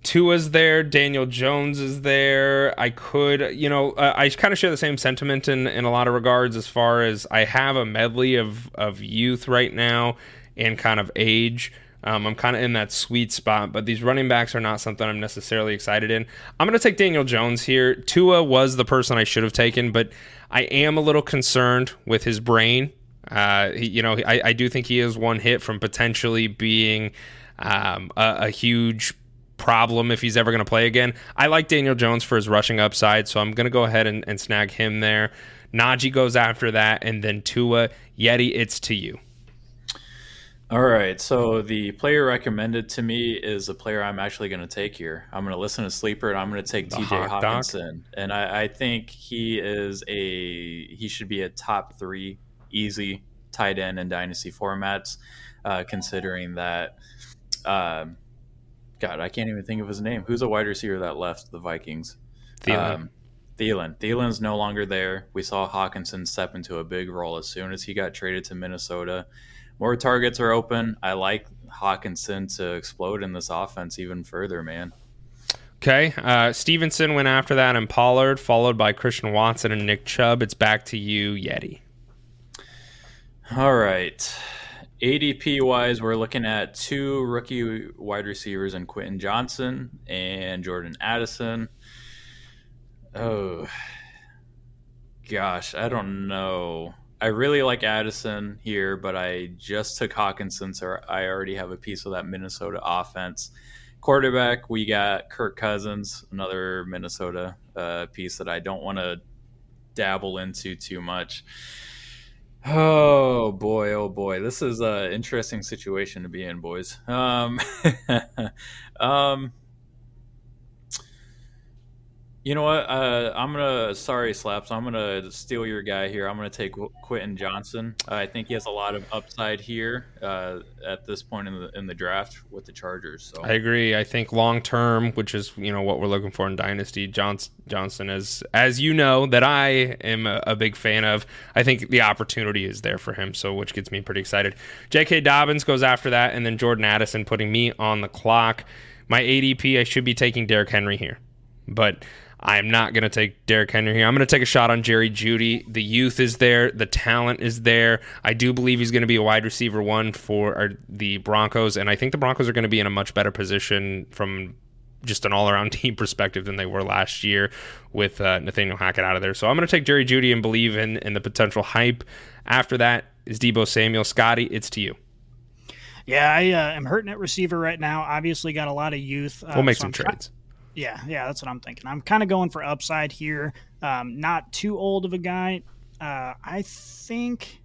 Tua's there. Daniel Jones is there. I could, you know, uh, I kind of share the same sentiment in, in a lot of regards as far as I have a medley of, of youth right now and kind of age. Um, I'm kind of in that sweet spot, but these running backs are not something I'm necessarily excited in. I'm going to take Daniel Jones here. Tua was the person I should have taken, but I am a little concerned with his brain. Uh, he, you know, I, I do think he is one hit from potentially being um, a, a huge problem if he's ever going to play again. I like Daniel Jones for his rushing upside, so I'm going to go ahead and, and snag him there. Najee goes after that, and then Tua. Yeti, it's to you. All right. So the player recommended to me is a player I'm actually going to take here. I'm going to listen to Sleeper and I'm going to take The TJ Hawk? Hockenson. And I, I think he is a he should be a top three easy tight end in dynasty formats, uh, considering that. Um, God, I can't even think of his name. Who's a wide receiver that left the Vikings? Thielen. Um, Thielen. Thielen's no longer there. We saw Hockenson step into a big role as soon as he got traded to Minnesota. More targets are open. I like Hockenson to explode in this offense even further, man. Okay. Uh, Stevenson went after that, and Pollard, followed by Christian Watson and Nick Chubb. It's back to you, Yeti. All right. ADP wise, we're looking at two rookie wide receivers in Quentin Johnston and Jordan Addison. Oh, gosh, I don't know. I really like Addison here, but I just took Hockenson, so I already have a piece of that Minnesota offense. Quarterback, we got Kirk Cousins, another Minnesota uh, piece that I don't want to dabble into too much. Oh boy, oh boy, this is an interesting situation to be in, boys. Um, um, You know what? Uh, I'm gonna sorry, slaps. I'm gonna steal your guy here. I'm gonna take Qu- Quentin Johnston. Uh, I think he has a lot of upside here uh, at this point in the in the draft with the Chargers. So I agree. I think long term, which is you know what we're looking for in dynasty, Johns- Johnston is as you know that I am a, a big fan of. I think the opportunity is there for him, so which gets me pretty excited. J.K. Dobbins goes after that, and then Jordan Addison putting me on the clock. My ADP, I should be taking Derrick Henry here, but I am not going to take Derrick Henry here. I'm going to take a shot on Jerry Jeudy. The youth is there, the talent is there. I do believe he's going to be a wide receiver one for the Broncos, and I think the Broncos are going to be in a much better position from just an all-around team perspective than they were last year with uh, Nathaniel Hackett out of there. So I'm going to take Jerry Jeudy and believe in in the potential hype. After that is Deebo Samuel. Scotty, it's to you. Yeah, I uh, am hurting at receiver right now. Obviously, got a lot of youth. we'll make so some I'm try- trades. Yeah, yeah, that's what I'm thinking. I'm kind of going for upside here. Um, not too old of a guy. Uh, I think.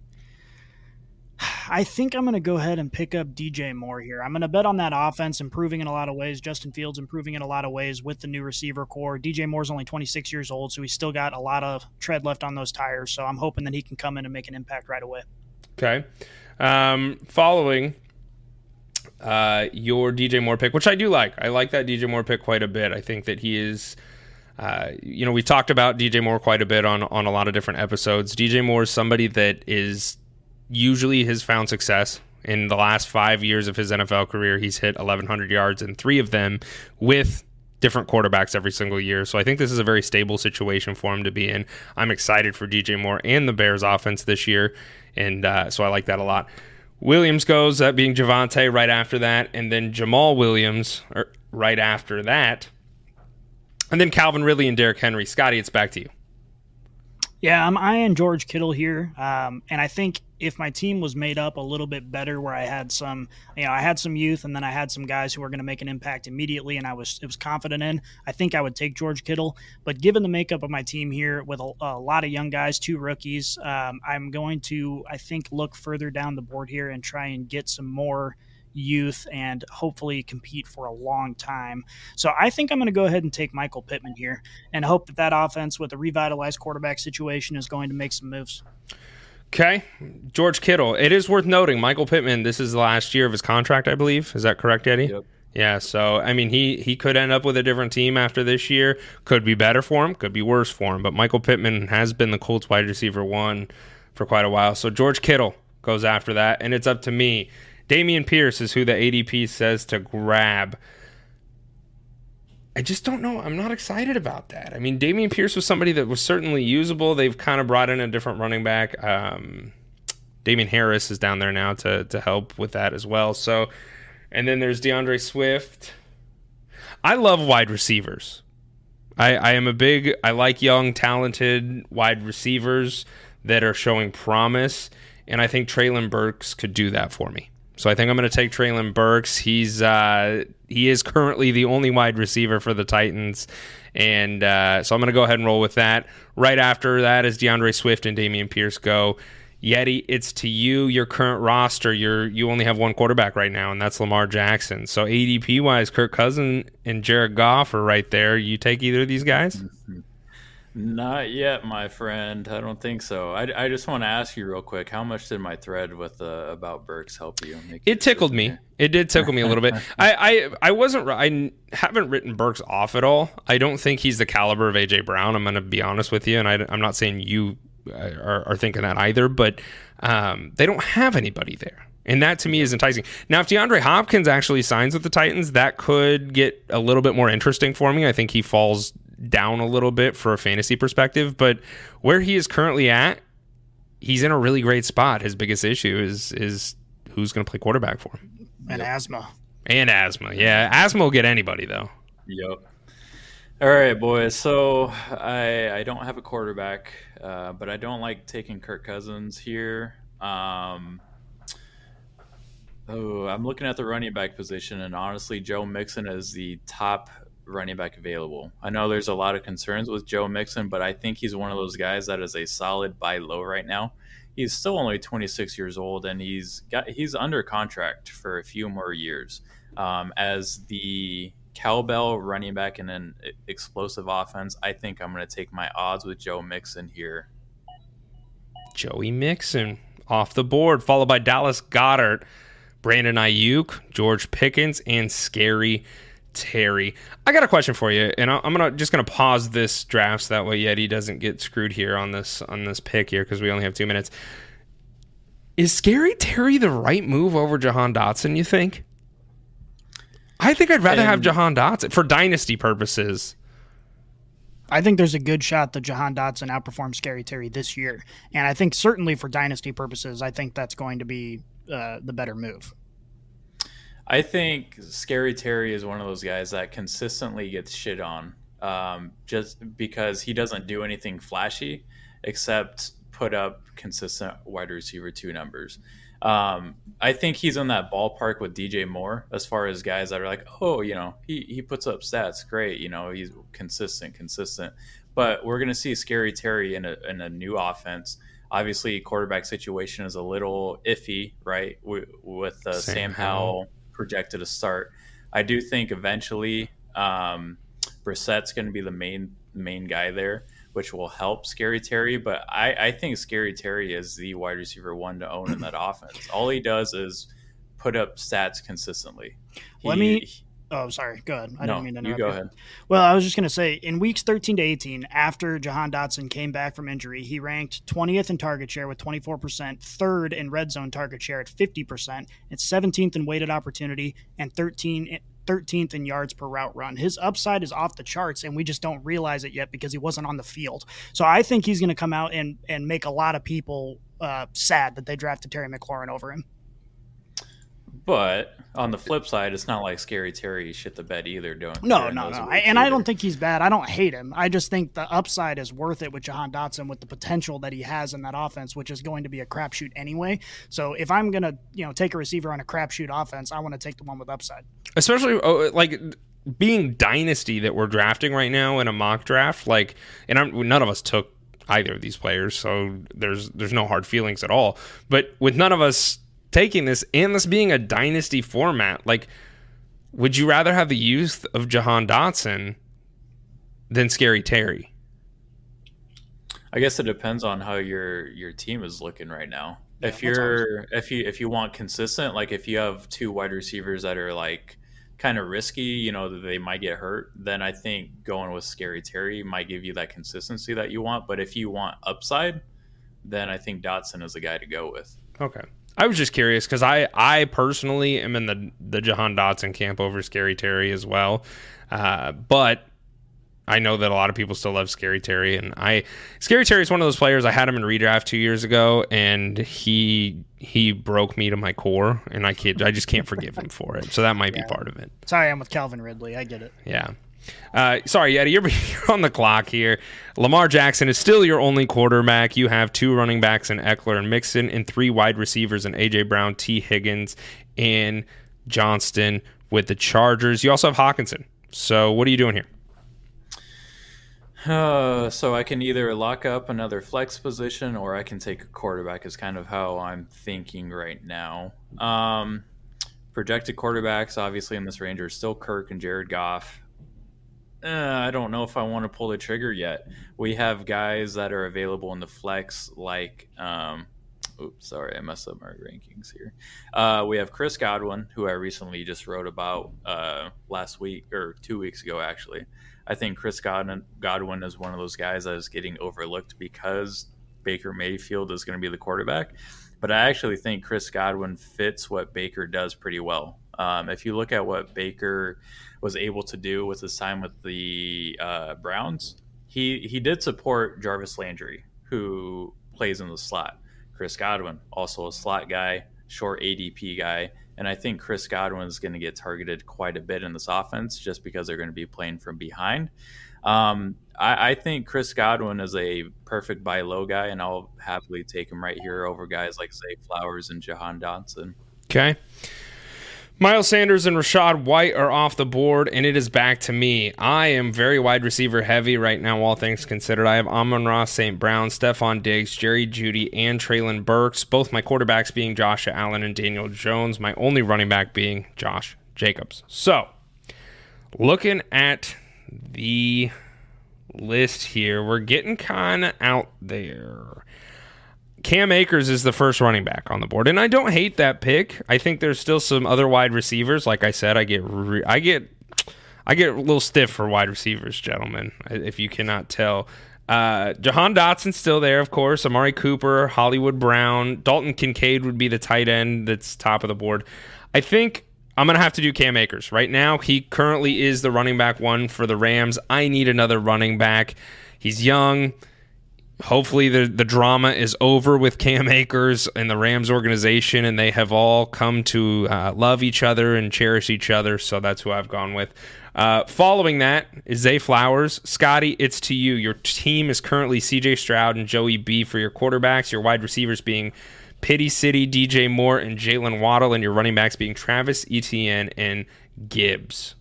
I think I'm going to go ahead and pick up DJ Moore here. I'm going to bet on that offense improving in a lot of ways. Justin Fields improving in a lot of ways with the new receiver core. DJ Moore's only 26 years old, so he's still got a lot of tread left on those tires. So I'm hoping that he can come in and make an impact right away. Okay. Um, following uh, your DJ Moore pick, which I do like. I like that DJ Moore pick quite a bit. I think that he is. Uh, you know, we talked about DJ Moore quite a bit on on a lot of different episodes. DJ Moore is somebody that is usually has found success in the last five years of his NFL career. He's hit 1,100 yards in three of them with different quarterbacks every single year. So I think this is a very stable situation for him to be in. I'm excited for DJ Moore and the Bears offense this year, and uh, so I like that a lot. Williams goes, that being Javonte right after that, and then Jamaal Williams er, right after that, and then Calvin Ridley and Derrick Henry. Scotty, it's back to you. Yeah, I'm eyeing George Kittle here, um, and I think if my team was made up a little bit better, where I had some, you know, I had some youth, and then I had some guys who were going to make an impact immediately, and I was it was confident in. I think I would take George Kittle, but given the makeup of my team here with a, a lot of young guys, two rookies, um, I'm going to I think look further down the board here and try and get some more youth and hopefully compete for a long time. So I think I'm going to go ahead and take Michael Pittman here and hope that that offense with a revitalized quarterback situation is going to make some moves. Okay, George Kittle. It is worth noting, Michael Pittman. This is the last year of his contract, I believe. Is that correct, Yeti? Yep. Yeah. So I mean, he he could end up with a different team after this year. Could be better for him. Could be worse for him. But Michael Pittman has been the Colts wide receiver one for quite a while. So George Kittle goes after that, and it's up to me. Dameon Pierce is who the ADP says to grab. I just don't know. I'm not excited about that. I mean, Dameon Pierce was somebody that was certainly usable. They've kind of brought in a different running back. Um, Damien Harris is down there now to to help with that as well. So, and then there's DeAndre Swift. I love wide receivers. I, I am a big. I like young, talented wide receivers that are showing promise, and I think Treylon Burks could do that for me. So I think I'm going to take Treylon Burks. He's uh, he is currently the only wide receiver for the Titans, and uh, so I'm going to go ahead and roll with that. Right after that is DeAndre Swift and Dameon Pierce go. Yeti, it's to you. Your current roster, you're you only have one quarterback right now, and that's Lamar Jackson. So ADP wise, Kirk Cousin and Jared Goff are right there. You take either of these guys? Not yet, my friend. I don't think so. I, I just want to ask you real quick. How much did my thread with uh, about Burks help you? Make It tickled me. It did tickle me a little bit. I, I I wasn't. I haven't written Burks off at all. I don't think he's the caliber of AJ Brown. I'm going to be honest with you, and I, am not saying you are, are, thinking that either. But um, they don't have anybody there. And that to me is enticing. Now, if DeAndre Hopkins actually signs with the Titans, that could get a little bit more interesting for me. I think he falls down a little bit for a fantasy perspective, but where he is currently at, he's in a really great spot. His biggest issue is is who's going to play quarterback for him. And yep. asthma. And asthma. Yeah, asthma will get anybody though. Yep. All right, boys. So I I don't have a quarterback, uh, but I don't like taking Kirk Cousins here. Um, oh, I'm looking at the running back position, and honestly, Joe Mixon is the top running back available. I know there's a lot of concerns with Joe Mixon, but I think he's one of those guys that is a solid buy low right now. He's still only 26 years old, and he's got he's under contract for a few more years. Um, as the cowbell running back in an explosive offense. I think I'm going to take my odds with Joe Mixon here. Joey Mixon off the board, followed by Dallas Goedert, Brandon Aiyuk, George Pickens, and Scary Terry. I got a question for you, and I'm gonna just gonna pause this draft so that way Yeti doesn't get screwed here on this on this pick here because we only have two minutes. Is Scary Terry the right move over Jahan Dotson? You think? I think I'd rather have Jahan Dotson for dynasty purposes. I think there's a good shot that Jahan Dotson outperforms Scary Terry this year, and I think certainly for dynasty purposes, I think that's going to be uh, the better move. I think Scary Terry is one of those guys that consistently gets shit on um, just because he doesn't do anything flashy except put up consistent wide receiver two numbers. Um, I think he's in that ballpark with DJ Moore as far as guys that are like, oh, you know, he, he puts up stats, great, you know, he's consistent, consistent. But we're going to see Scary Terry in a, in a new offense. Obviously, quarterback situation is a little iffy, right? With, with uh, Sam, Sam Howell projected to start. I do think eventually um, Brissett's going to be the main main guy there, which will help Scary Terry. But I, I think Scary Terry is the wide receiver one to own in that offense. All he does is put up stats consistently. He, Let me Oh, sorry. Go ahead. I no, didn't mean to interrupt. You go you. ahead. Well, I was just going to say in weeks 13 to 18, after Jahan Dotson came back from injury, he ranked 20th in target share with 24%, third in red zone target share at 50%, and 17th in weighted opportunity, and 13 13th in yards per route run. His upside is off the charts, and we just don't realize it yet because he wasn't on the field. So I think he's going to come out and and make a lot of people uh, sad that they drafted Terry McLaurin over him. But on the flip side, it's not like Scary Terry shit the bed either. Don't no, no, no. I, and I don't think he's bad. I don't hate him. I just think the upside is worth it with Jahan Dotson with the potential that he has in that offense, which is going to be a crapshoot anyway. So if I'm gonna, you know, take a receiver on a crapshoot offense, I want to take the one with upside. Especially oh, like being dynasty that we're drafting right now in a mock draft. Like, and I'm, none of us took either of these players, so there's there's no hard feelings at all. But with none of us taking this and this being a dynasty format. Like, would you rather have the youth of Jahan Dotson than Scary Terry? I guess it depends on how your your team is looking right now. Yeah, if you're if you if you want consistent, like if you have two wide receivers that are like kind of risky, you know, that they might get hurt, then I think going with Scary Terry might give you that consistency that you want. But if you want upside, then I think Dotson is the guy to go with. Okay. I was just curious because I, I personally am in the the Jahan Dotson camp over Scary Terry as well, uh, but I know that a lot of people still love Scary Terry, and I Scary Terry is one of those players. I had him in redraft two years ago, and he he broke me to my core, and I can't I just can't forgive him for it. So that might yeah. be part of it. Sorry, I'm with Calvin Ridley. I get it. Yeah. Uh, sorry, Yeti, you're, you're on the clock here. Lamar Jackson is still your only quarterback. You have two running backs in Ekeler and Mixon, and three wide receivers in A.J. Brown, T. Higgins, and Johnston with the Chargers. You also have Hockenson. So, what are you doing here? Uh, so I can either lock up another flex position or I can take a quarterback is kind of how I'm thinking right now. Um, projected quarterbacks obviously in this range are still Kirk and Jared Goff I don't know if I want to pull the trigger yet. We have guys that are available in the flex, like, um, oops, sorry, I messed up my rankings here. Uh, we have Chris Godwin, who I recently just wrote about uh, last week or two weeks ago, actually. I think Chris Godwin, Godwin is one of those guys that is getting overlooked because Baker Mayfield is going to be the quarterback. But I actually think Chris Godwin fits what Baker does pretty well. Um, if you look at what Baker was able to do with his time with the uh, Browns, he he did support Jarvis Landry, who plays in the slot. Chris Godwin, also a slot guy, short ADP guy, and I think Chris Godwin is going to get targeted quite a bit in this offense just because they're going to be playing from behind. Um, I, I, think Chris Godwin is a perfect buy low guy, and I'll happily take him right here over guys like Zay Flowers and Jahan Dotson. Okay. Miles Sanders and Rachaad White are off the board, and it is back to me. I am very wide receiver heavy right now, all things considered. I have Amon-Ra St. Brown, Stefon Diggs, Jerry Jeudy, and Treylon Burks, both my quarterbacks being Josh Allen and Daniel Jones, my only running back being Josh Jacobs. So, looking at the list here, we're getting kind of out there. Cam Akers is the first running back on the board, and I don't hate that pick. I think there's still some other wide receivers. Like I said, I get re- I get I get a little stiff for wide receivers, gentlemen. If you cannot tell, uh, Jahan Dotson's still there, of course. Amari Cooper, Hollywood Brown, Dalton Kincaid would be the tight end that's top of the board. I think I'm going to have to do Cam Akers. Right now, he currently is the running back one for the Rams. I need another running back. He's young. Hopefully, the, the drama is over with Cam Akers and the Rams organization, and they have all come to uh, love each other and cherish each other. So that's who I've gone with. Uh, following that is Zay Flowers. Scotty, it's to you. Your team is currently CJ Stroud and Joey B for your quarterbacks, your wide receivers being Pity City, DJ Moore, and Jaylen Waddle, and your running backs being Travis Etienne and Gibbs.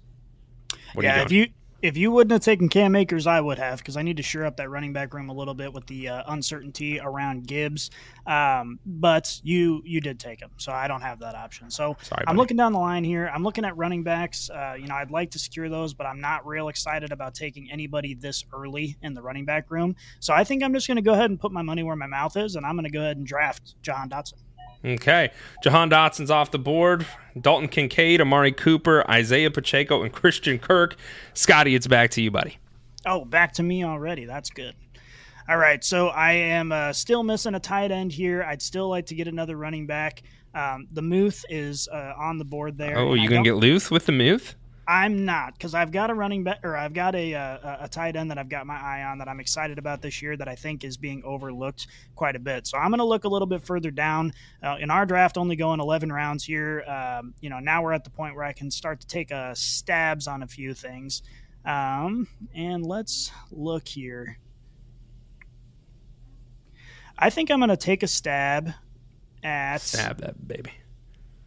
What yeah, you if you if you wouldn't have taken Cam Akers, I would have because I need to shore up that running back room a little bit with the uh, uncertainty around Gibbs. Um, but you you did take him, so I don't have that option. So Sorry, I'm looking down the line here. I'm looking at running backs. Uh, you know, I'd like to secure those, but I'm not real excited about taking anybody this early in the running back room. So I think I'm just going to go ahead and put my money where my mouth is, and I'm going to go ahead and draft Jahan Dotson. Okay. Jahan Dotson's off the board. Dalton Kincaid, Amari Cooper, Isaiah Pacheco, and Christian Kirk. Scotty, it's back to you, buddy. Oh, back to me already. That's good. All right. So I am uh, still missing a tight end here. I'd still like to get another running back. Um, the Muth is uh, on the board there. Oh, you going to get Luth with the Muth? I'm not because I've got a running back or I've got a, a, a tight end that I've got my eye on that I'm excited about this year that I think is being overlooked quite a bit. So I'm going to look a little bit further down uh, in our draft, only going 11 rounds here. Um, you know, now we're at the point where I can start to take uh, stabs on a few things. Um, and let's look here. I think I'm going to take a stab at stab that baby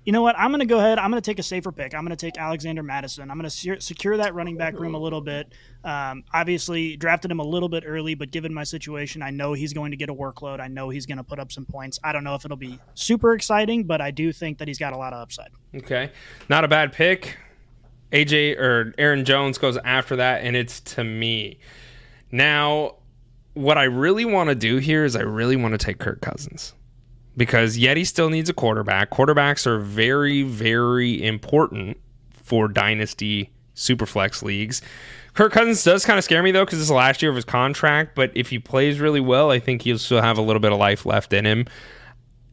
you know what? I'm going to go ahead. I'm going to take a safer pick. I'm going to take Alexander Mattison. I'm going to secure that running back room a little bit. Um, obviously, drafted him a little bit early, but given my situation, I know he's going to get a workload. I know he's going to put up some points. I don't know if it'll be super exciting, but I do think that he's got a lot of upside. Okay. Not a bad pick. AJ or Aaron Jones goes after that, and it's to me. Now, what I really want to do here is I really want to take Kirk Cousins because Yeti still needs a quarterback. Quarterbacks are very, very important for dynasty superflex leagues. Kirk Cousins does kind of scare me though because it's the last year of his contract. But if he plays really well, I think he'll still have a little bit of life left in him.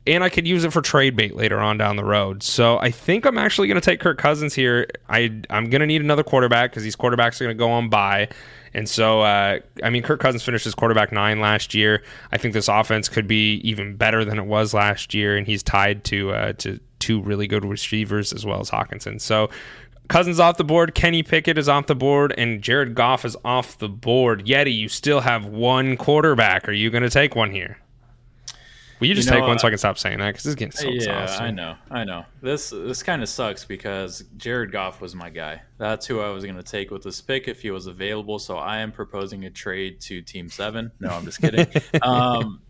And I could use it for trade bait later on down the road. So I think I'm actually going to take Kirk Cousins here. I I'm going to need another quarterback because these quarterbacks are going to go on by. And so, uh, I mean, Kirk Cousins finished as quarterback nine last year. I think this offense could be even better than it was last year, and he's tied to uh, to two really good receivers as well as Hockenson. So. Cousins off the board, Kenny Pickett is off the board, and Jared Goff is off the board. Yeti, you still have one quarterback. Are you going to take one here? Will you just you know, take one so I can stop saying that because this is getting so yeah, awesome. I know, I know. This this kind of sucks because Jared Goff was my guy. That's who I was going to take with this pick if he was available. So I am proposing a trade to Team Seven. No, I'm just kidding. um,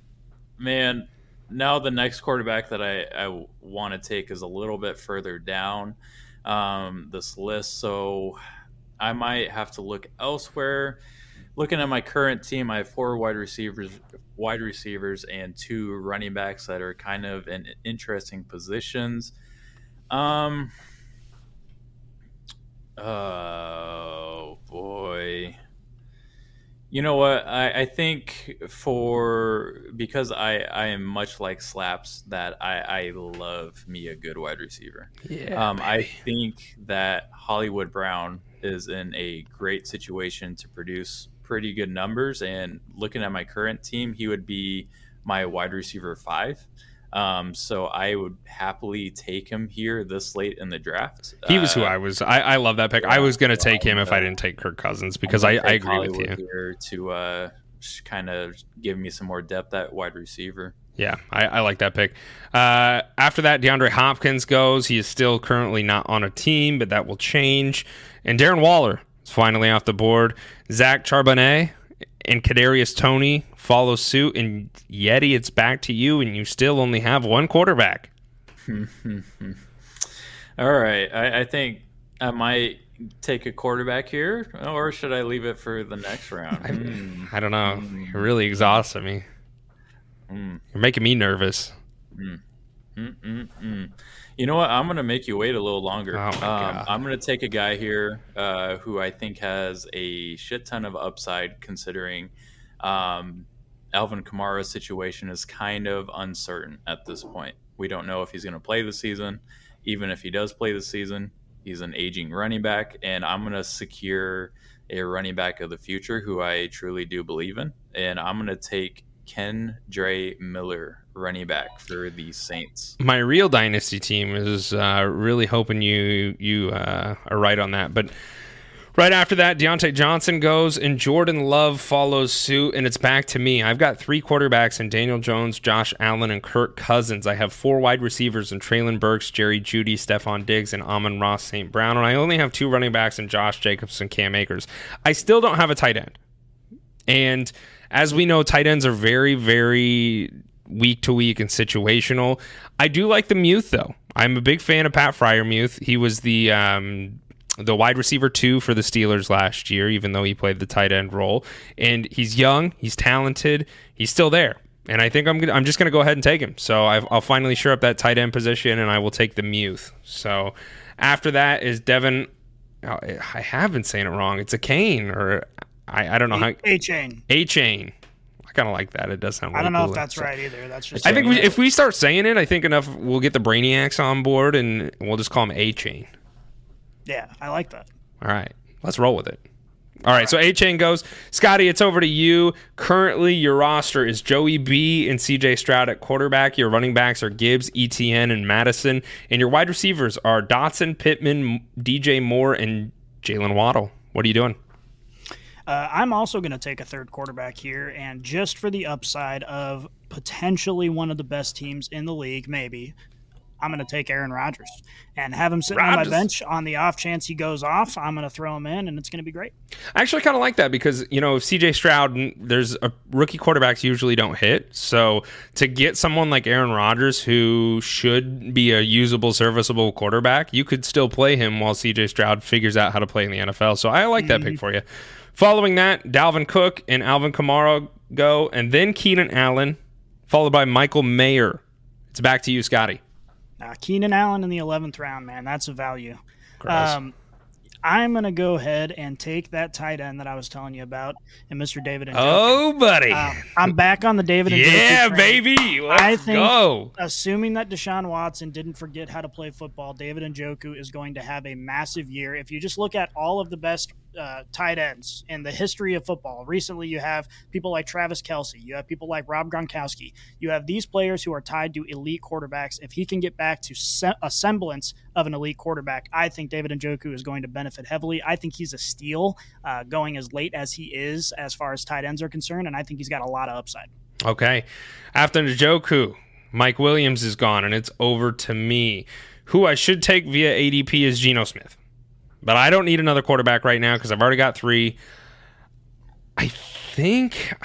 man, now the next quarterback that I, I want to take is a little bit further down um, this list, so I might have to look elsewhere looking at my current team, I have four wide receivers, wide receivers, and two running backs that are kind of in interesting positions. Um. Oh boy. You know what? I, I think for because I, I am much like Slaps that I, I love me a good wide receiver. Yeah. Um, I think that Hollywood Brown is in a great situation to produce pretty good numbers. And looking at my current team, he would be my wide receiver five. Um, so I would happily take him here this late in the draft. He was uh, who I was. I, I love that pick. Yeah, I was going to take him if I didn't take Kirk Cousins because I, I, agree Hollywood with you. Here to uh, kind of give me some more depth at wide receiver. Yeah, I, I like that pick. Uh, after that, DeAndre Hopkins goes. He is still currently not on a team, but that will change. And Darren Waller is finally off the board. Zach Charbonnet and Kadarius Toney follow suit, and Yeti, it's back to you, and you still only have one quarterback. All right, I, I think I might take a quarterback here, or should I leave it for the next round? I, Hmm. I don't know. Hmm. You're really exhausting me. Hmm. You're making me nervous. Mm-mm-mm. You know what? I'm going to make you wait a little longer. Oh. Um, I'm going to take a guy here uh, who I think has a shit ton of upside, considering um, Alvin Kamara's situation is kind of uncertain at this point. We don't know if he's going to play the season. Even if he does play the season, he's an aging running back, and I'm going to secure a running back of the future who I truly do believe in, and I'm going to take Ken Dre Miller, running back for the Saints. My real dynasty team is uh, really hoping you you uh, are right on that. But right after that, Diontae Johnson goes and Jordan Love follows suit, and it's back to me. I've got three quarterbacks in Daniel Jones, Josh Allen, and Kirk Cousins. I have four wide receivers in Treylon Burks, Jerry Jeudy, Stefon Diggs, and Amon-Ra St. Brown. And I only have two running backs in Josh Jacobs and Cam Akers. I still don't have a tight end. And as we know, tight ends are very, very week to week and situational. I do like the Muth though. I'm a big fan of Pat Freiermuth. He was the um, the wide receiver two for the Steelers last year, even though he played the tight end role. And he's young, he's talented, he's still there. And I think I'm gonna, I'm just going to go ahead and take him. So I've, I'll finally shore up that tight end position, and I will take the Muth. So after that is Devin. oh, I have been saying it wrong. It's a Kane, or I, I don't know how A chain. a chain. I kind of like that. It does sound. I don't know cool. if that's So- right either. That's just. I think we, if we start saying it, I think enough we'll get the Brainiacs on board, and we'll just call him A Chain. Yeah, I like that. All right, let's roll with it. All right, so A Chain goes. Scotty, it's over to you. Currently, your roster is Joey B and CJ Stroud at quarterback. Your running backs are Gibbs, ETN, and Mattison. And your wide receivers are Dotson, Pittman, DJ Moore, and Jaylen Waddle. What are you doing? Uh, I'm also going to take a third quarterback here, and just for the upside of potentially one of the best teams in the league, maybe, I'm going to take Aaron Rodgers and have him sitting on my bench on the off chance he goes off. I'm going to throw him in, and it's going to be great. I actually kind of like that because you know if CJ Stroud, there's a rookie quarterbacks usually don't hit. So to get someone like Aaron Rodgers who should be a usable, serviceable quarterback, you could still play him while CJ Stroud figures out how to play in the NFL. So I like that pick for you. Following that, Dalvin Cook and Alvin Kamara go, and then Keenan Allen, followed by Michael Mayer. It's back to you, Scotty. Uh, Keenan Allen in the 11th round, man, that's a value. Um, I'm going to go ahead and take that tight end that I was telling you about, and Mr. David and oh, buddy. Uh, I'm back on the David and yeah, baby. Let's I think- go. assuming that Deshaun Watson didn't forget how to play football, David Njoku is going to have a massive year. If you just look at all of the best uh, tight ends in the history of football, recently you have people like Travis Kelce, you have people like Rob Gronkowski, you have these players who are tied to elite quarterbacks. If he can get back to se- a semblance of an elite quarterback, I think David Njoku is going to benefit heavily. I think he's a steal uh, going as late as he is as far as tight ends are concerned, and I think he's got a lot of upside. Okay. After Njoku, Mike Williams is gone, and it's over to me. Who I should take via ADP is Geno Smith. But I don't need another quarterback right now because I've already got three. I think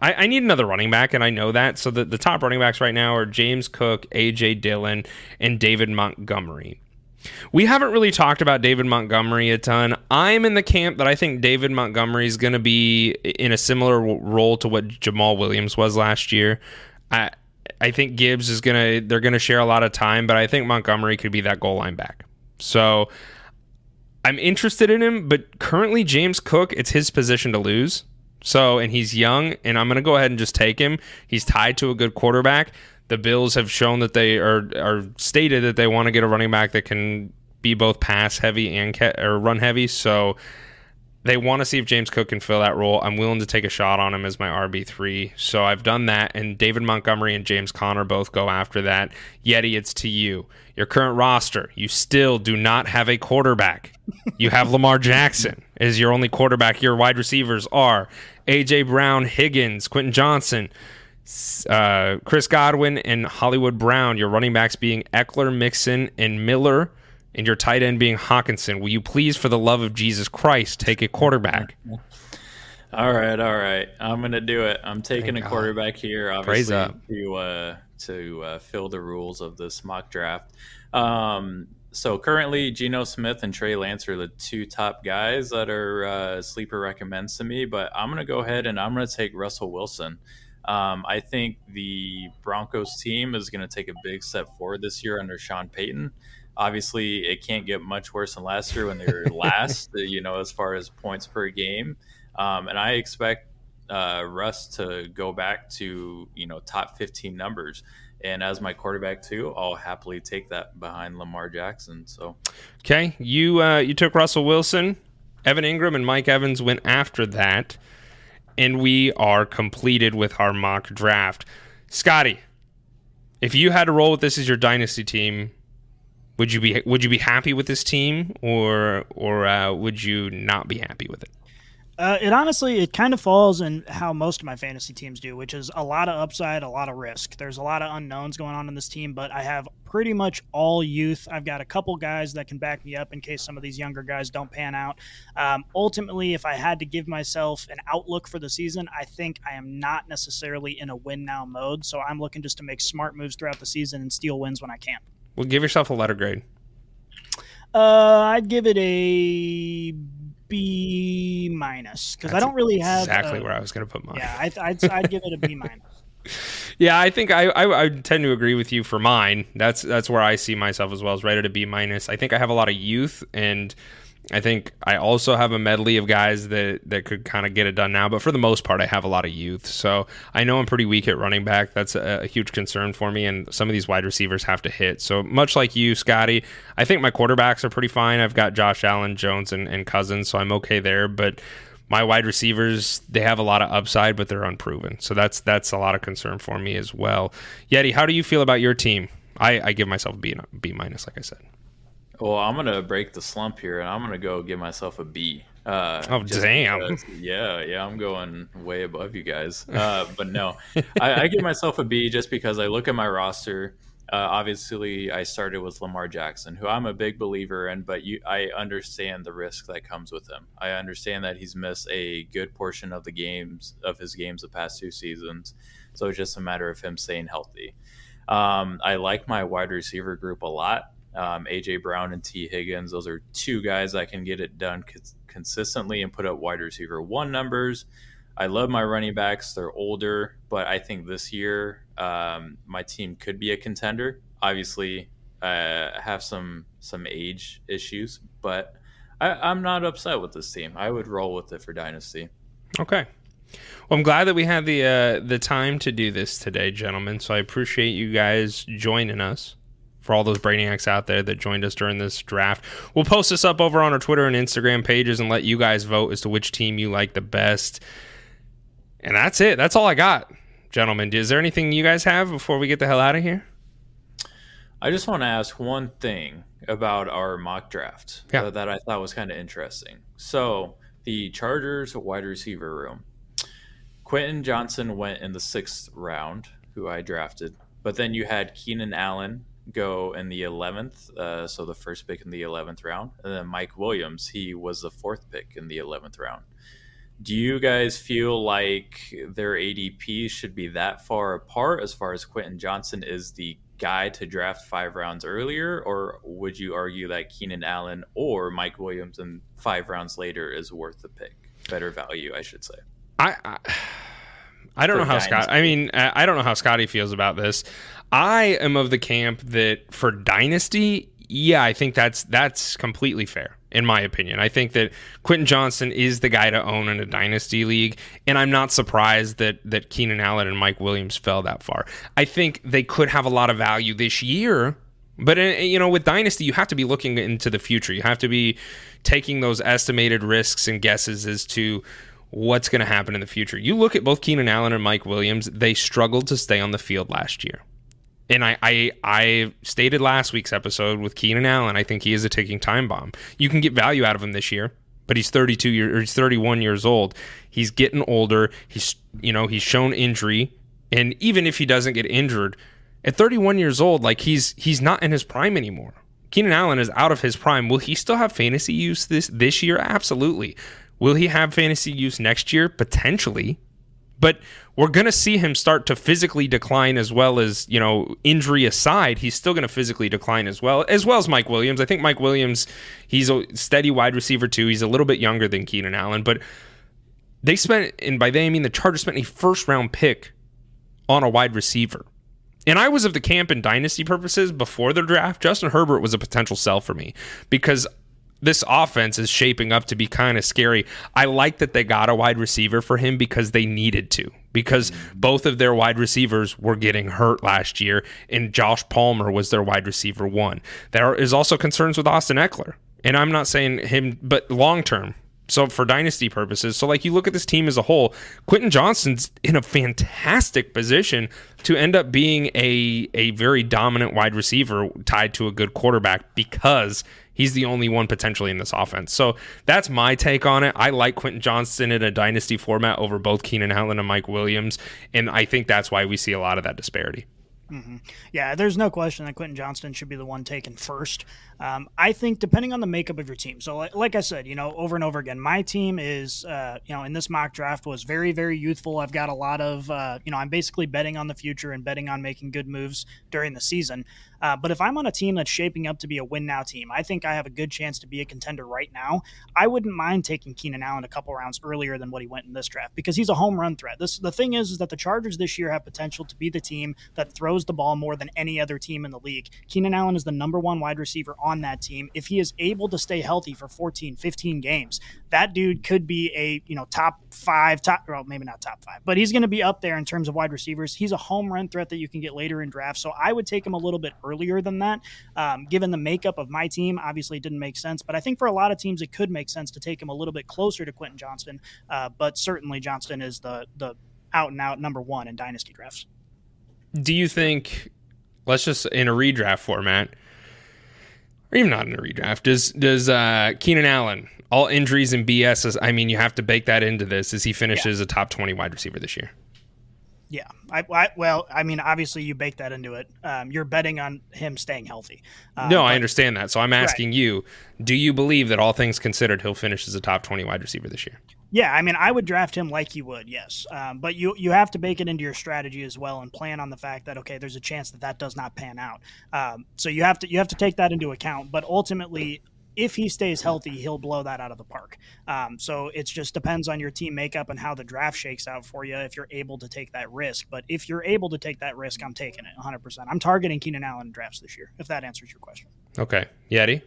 I, I need another running back, and I know that. So the, the top running backs right now are James Cook, AJ Dillon, and David Montgomery. We haven't really talked about David Montgomery a ton. I'm in the camp that I think David Montgomery is going to be in a similar role to what Jamaal Williams was last year. I I think Gibbs is going to they're going to share a lot of time, but I think Montgomery could be that goal line back. So I'm interested in him, but currently James Cook, it's his position to lose. So, and he's young, and I'm going to go ahead and just take him. He's tied to a good quarterback. The Bills have shown that they are are stated that they want to get a running back that can be both pass heavy and ca- or run heavy. So they want to see if James Cook can fill that role. I'm willing to take a shot on him as my RB three. So I've done that, and David Montgomery and James Conner both go after that. Yeti, it's to you. Your current roster, you still do not have a quarterback. You have Lamar Jackson as your only quarterback. Your wide receivers are AJ Brown, Higgins, Quentin Johnston, uh, Chris Godwin, and Hollywood Brown. Your running backs being Ekeler, Mixon, and Miller, and your tight end being Hockenson. Will you please, for the love of Jesus Christ, take a quarterback? All right, all right. I'm gonna do it. I'm taking Thank a God. quarterback here, Praise obviously, to uh, to uh, fill the rules of this mock draft. Um, so currently, Geno Smith and Trey Lance are the two top guys that are uh, sleeper recommends to me. But I'm going to go ahead and I'm going to take Russell Wilson. Um, I think the Broncos team is going to take a big step forward this year under Sean Payton. Obviously, it can't get much worse than last year when they were last, you know, as far as points per game. Um, and I expect uh, Russ to go back to, you know, top 15 numbers. And as my quarterback too, I'll happily take that behind Lamar Jackson. So, okay, you uh, you took Russell Wilson, Evan Engram, and Mike Evans went after that and we are completed with our mock draft. Scotty, if you had to roll with this as your dynasty team, would you be would you be happy with this team, or or uh, would you not be happy with it? Uh, it honestly, it kind of falls in how most of my fantasy teams do, which is a lot of upside, a lot of risk. There's a lot of unknowns going on in this team, but I have pretty much all youth. I've got a couple guys that can back me up in case some of these younger guys don't pan out. Um, ultimately, if I had to give myself an outlook for the season, I think I am not necessarily in a win now mode. So I'm looking just to make smart moves throughout the season and steal wins when I can. Well, give yourself a letter grade. Uh, I'd give it a B minus because I don't really have exactly where I was going to put mine. Yeah, I, I'd, I'd give it a B minus. Yeah, I think I, I, I tend to agree with you for mine. That's that's where I see myself as well as right rated a B minus. I think I have a lot of youth and I think I also have a medley of guys that, that could kind of get it done now, but for the most part, I have a lot of youth. So I know I'm pretty weak at running back. That's a, a, huge concern for me, and some of these wide receivers have to hit. So much like you, Scotty, I think my quarterbacks are pretty fine. I've got Josh Allen, Jones, and, and Cousins, so I'm okay there. But my wide receivers, they have a lot of upside, but they're unproven. So that's that's a lot of concern for me as well. Yeti, how do you feel about your team? I, I give myself a B, B minus, like I said. Well, I'm gonna break the slump here, and I'm gonna go give myself a B. Uh, oh damn! Because, yeah, yeah, I'm going way above you guys. Uh, but no, I, I, give myself a B just because I look at my roster. Uh, obviously, I started with Lamar Jackson, who I'm a big believer in, but you, I understand the risk that comes with him. I understand that he's missed a good portion of the games of his games the past two seasons, so it's just a matter of him staying healthy. Um, I like my wide receiver group a lot um, AJ Brown and Tee Higgins. Those are two guys that can get it done cons- consistently and put up wide receiver one numbers. I love my running backs. They're older, but I think this year um, my team could be a contender. Obviously, uh, have some some age issues, but I, am not upset with this team. I would roll with it for dynasty. Okay. Well, I'm glad that we had the uh, the time to do this today, gentlemen. So I appreciate you guys joining us for all those brainiacs out there that joined us during this draft. We'll post this up over on our Twitter and Instagram pages and let you guys vote as to which team you like the best. And that's it. That's all I got, gentlemen. Is there anything you guys have before we get the hell out of here? I just want to ask one thing about our mock draft yeah. that I thought was kind of interesting. So, the Chargers wide receiver room. Quentin Johnston went in the sixth round, who I drafted. But then you had Keenan Allen go in the 11th, uh, so the first pick in the 11th round. And then Mike Williams, he was the fourth pick in the 11th round. Do you guys feel like their ADP should be that far apart as far as Quentin Johnston is the guy to draft five rounds earlier? Or would you argue that Keenan Allen or Mike Williams in five rounds later is worth the pick? Better value, I should say. I, I... I don't know how Scott. I mean, I don't know how Scotty feels about this. I am of the camp that for Dynasty, yeah, I think that's that's completely fair in my opinion. I think that Quentin Johnston is the guy to own in a dynasty league, and I'm not surprised that that Keenan Allen and Mike Williams fell that far. I think they could have a lot of value this year, but uh, you know, with dynasty, you have to be looking into the future. You have to be taking those estimated risks and guesses as to what's going to happen in the future. You look at both Keenan Allen and Mike Williams; they struggled to stay on the field last year and I, I I stated last week's episode with Keenan Allen, I think he is a ticking time bomb. You can get value out of him this year, but he's 32 years or he's 31 years old. He's getting older. He's you know he's shown injury, and even if he doesn't get injured, at 31 years old, like he's he's not in his prime anymore. Keenan Allen is out of his prime. Will he still have fantasy use this this year? Absolutely. Will he have fantasy use next year? Potentially but we're going to see him start to physically decline as well as, you know, injury aside, he's still going to physically decline as well, as well as Mike Williams. I think Mike Williams, he's a steady wide receiver too. He's a little bit younger than Keenan Allen, but they spent, and by they I mean the Chargers spent a first round pick on a wide receiver. And I was of the camp in dynasty purposes before the draft. Justin Herbert was a potential sell for me because this offense is shaping up to be kind of scary. I like that they got a wide receiver for him because they needed to. Because both of their wide receivers were getting hurt last year, and Josh Palmer was their wide receiver one. There is also concerns with Austin Ekeler, And I'm not saying him, but long term, so for dynasty purposes, so like you look at this team as a whole, Quentin Johnston's in a fantastic position to end up being a a very dominant wide receiver tied to a good quarterback because he's the only one potentially in this offense. So that's my take on it. I like Quentin Johnston in a dynasty format over both Keenan Allen and Mike Williams, and I think that's why we see a lot of that disparity. Mm-hmm. Yeah, there's no question that Quentin Johnston should be the one taken first. Um, I think depending on the makeup of your team. So, like, like, I said, you know, over and over again, my team is, uh, you know, in this mock draft was very, very youthful. I've got a lot of, uh, you know, I'm basically betting on the future and betting on making good moves during the season. Uh, but if I'm on a team that's shaping up to be a win now team, I think I have a good chance to be a contender right now. I wouldn't mind taking Keenan Allen a couple rounds earlier than what he went in this draft because he's a home run threat. This the thing is, is that the Chargers this year have potential to be the team that throws the ball more than any other team in the league. Keenan Allen is the number one wide receiver on that team. If he is able to stay healthy for 14, 15 games, that dude could be a you know top five, top well maybe not top five, but he's going to be up there in terms of wide receivers. He's a home run threat that you can get later in drafts. So I would take him a little bit earlier than that. Um, given the makeup of my team, obviously it didn't make sense, but I think for a lot of teams it could make sense to take him a little bit closer to Quentin Johnston. Uh, but certainly Johnston is the the out and out number one in dynasty drafts. Do you think? Let's just in a redraft format, or even not in a redraft. Does does uh, Keenan Allen all injuries and BS? I mean, you have to bake that into this as he finishes yeah. a top twenty wide receiver this year. Yeah, I, I, well, I mean, obviously you bake that into it. Um, you're betting on him staying healthy. Uh, no, I understand that. So I'm asking right. you: Do you believe that all things considered, he'll finish as a top 20 wide receiver this year? Yeah, I mean, I would draft him like you would, yes. Um, but you you have to bake it into your strategy as well and plan on the fact that okay, there's a chance that that does not pan out. Um, so you have to you have to take that into account. But ultimately, if he stays healthy, he'll blow that out of the park. Um, so it just depends on your team makeup and how the draft shakes out for you if you're able to take that risk. But if you're able to take that risk, I'm taking it 100%. I'm targeting Keenan Allen in drafts this year, if that answers your question. Okay. Yeti?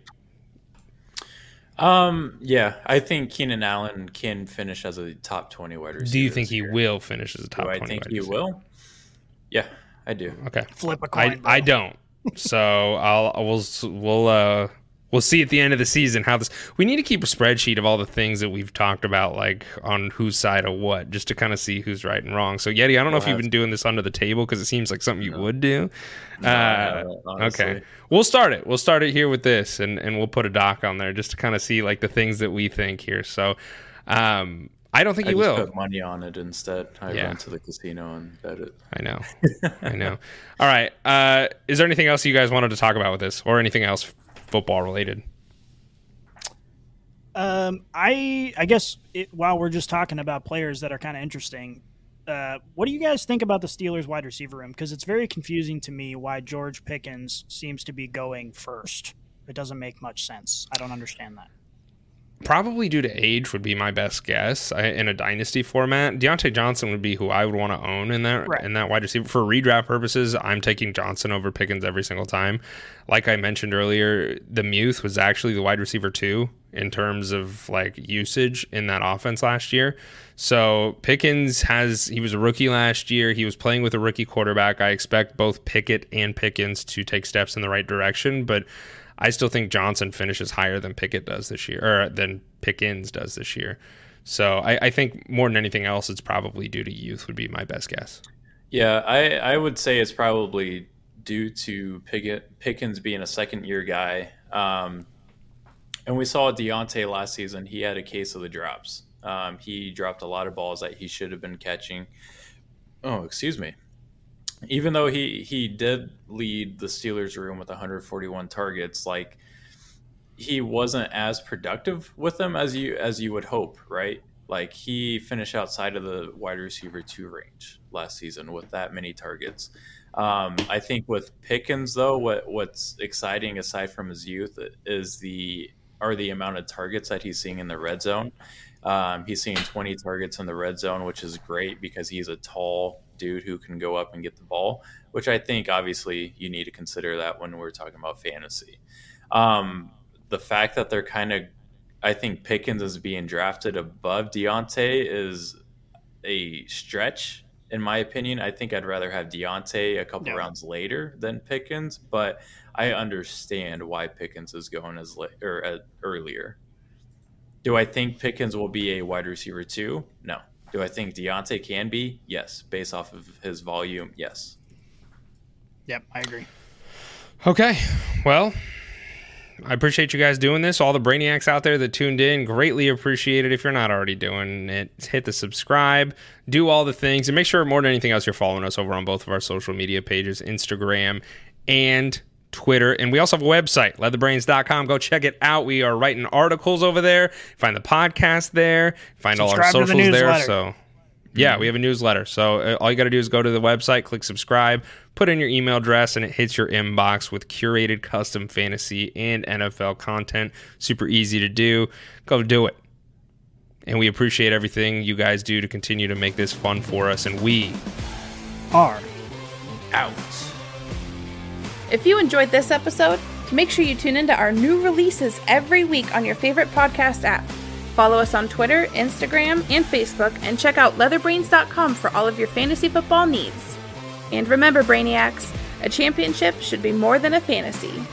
Um, yeah, I think Keenan Allen can finish as a top 20 wide receiver. Do you think he year. will finish as a top do 20 I think he receiver? will? Yeah, I do. Okay. Flip a coin. I, I don't. so I'll we'll we'll uh we'll see at the end of the season how this we need to keep a spreadsheet of all the things that we've talked about like on whose side of what just to kind of see who's right and wrong so yeti i don't know if you've been doing this under the table because it seems like something you no. would do no, uh, okay we'll start it we'll start it here with this and and we'll put a doc on there just to kind of see like the things that we think here so um I don't think I you will. Put money on it instead. I yeah. went to the casino and bet it. I know. I know. All right. Uh, is there anything else you guys wanted to talk about with this, or anything else football related? Um, I I guess it, while we're just talking about players that are kind of interesting, uh, what do you guys think about the Steelers wide receiver room? Because it's very confusing to me why George Pickens seems to be going first. It doesn't make much sense. I don't understand that. Probably due to age would be my best guess I, in a dynasty format. Diontae Johnson would be who I would want to own in that right. in that wide receiver for redraft purposes. I'm taking Johnson over Pickens every single time. Like I mentioned earlier, the Muth was actually the wide receiver too in terms of like usage in that offense last year. So Pickens has he was a rookie last year. He was playing with a rookie quarterback. I expect both Pickett and Pickens to take steps in the right direction, but I still think Johnson finishes higher than Pickett does this year, or than Pickens does this year. So I, I, think more than anything else, it's probably due to youth. Would be my best guess. Yeah, I, I would say it's probably due to Pickett, Pickens being a second year guy. Um, and we saw Diontae last season. He had a case of the drops. Um, he dropped a lot of balls that he should have been catching. Oh, excuse me even though he he did lead the Steelers room with 141 targets, like he wasn't as productive with them as you as you would hope, right? Like he finished outside of the wide receiver two range last season with that many targets. Um, I think with Pickens though, what what's exciting aside from his youth is the are the amount of targets that he's seeing in the red zone. Um, he's seeing 20 targets in the red zone, which is great because he's a tall dude who can go up and get the ball, which I think obviously you need to consider that when we're talking about fantasy. Um, the fact that they're kind of, I think Pickens is being drafted above Diontae is a stretch in my opinion. I think I'd rather have Diontae a couple yeah. rounds later than Pickens, but I understand why Pickens is going as late or as earlier. Do I think Pickens will be a wide receiver too? No. Do I think Diontae can be? Yes. Based off of his volume, yes. Yep, I agree. Okay. Well, I appreciate you guys doing this. All the brainiacs out there that tuned in, greatly appreciate it. If you're not already doing it, hit the subscribe, do all the things, and make sure more than anything else you're following us over on both of our social media pages, Instagram and Twitter. And we also have a website, leatherbrainz.com. Go check it out. We are writing articles over there. Find the podcast there. Find Subscribe all our socials the there. So yeah, we have a newsletter. So uh, all you got to do is go to the website, click subscribe, put in your email address, and it hits your inbox with curated custom fantasy and NFL content. Super easy to do. Go do it. And we appreciate everything you guys do to continue to make this fun for us. And we are out. If you enjoyed this episode, make sure you tune into our new releases every week on your favorite podcast app. Follow us on Twitter, Instagram, and Facebook, and check out leatherbrainz.com for all of your fantasy football needs. And remember, Brainiacs, a championship should be more than a fantasy.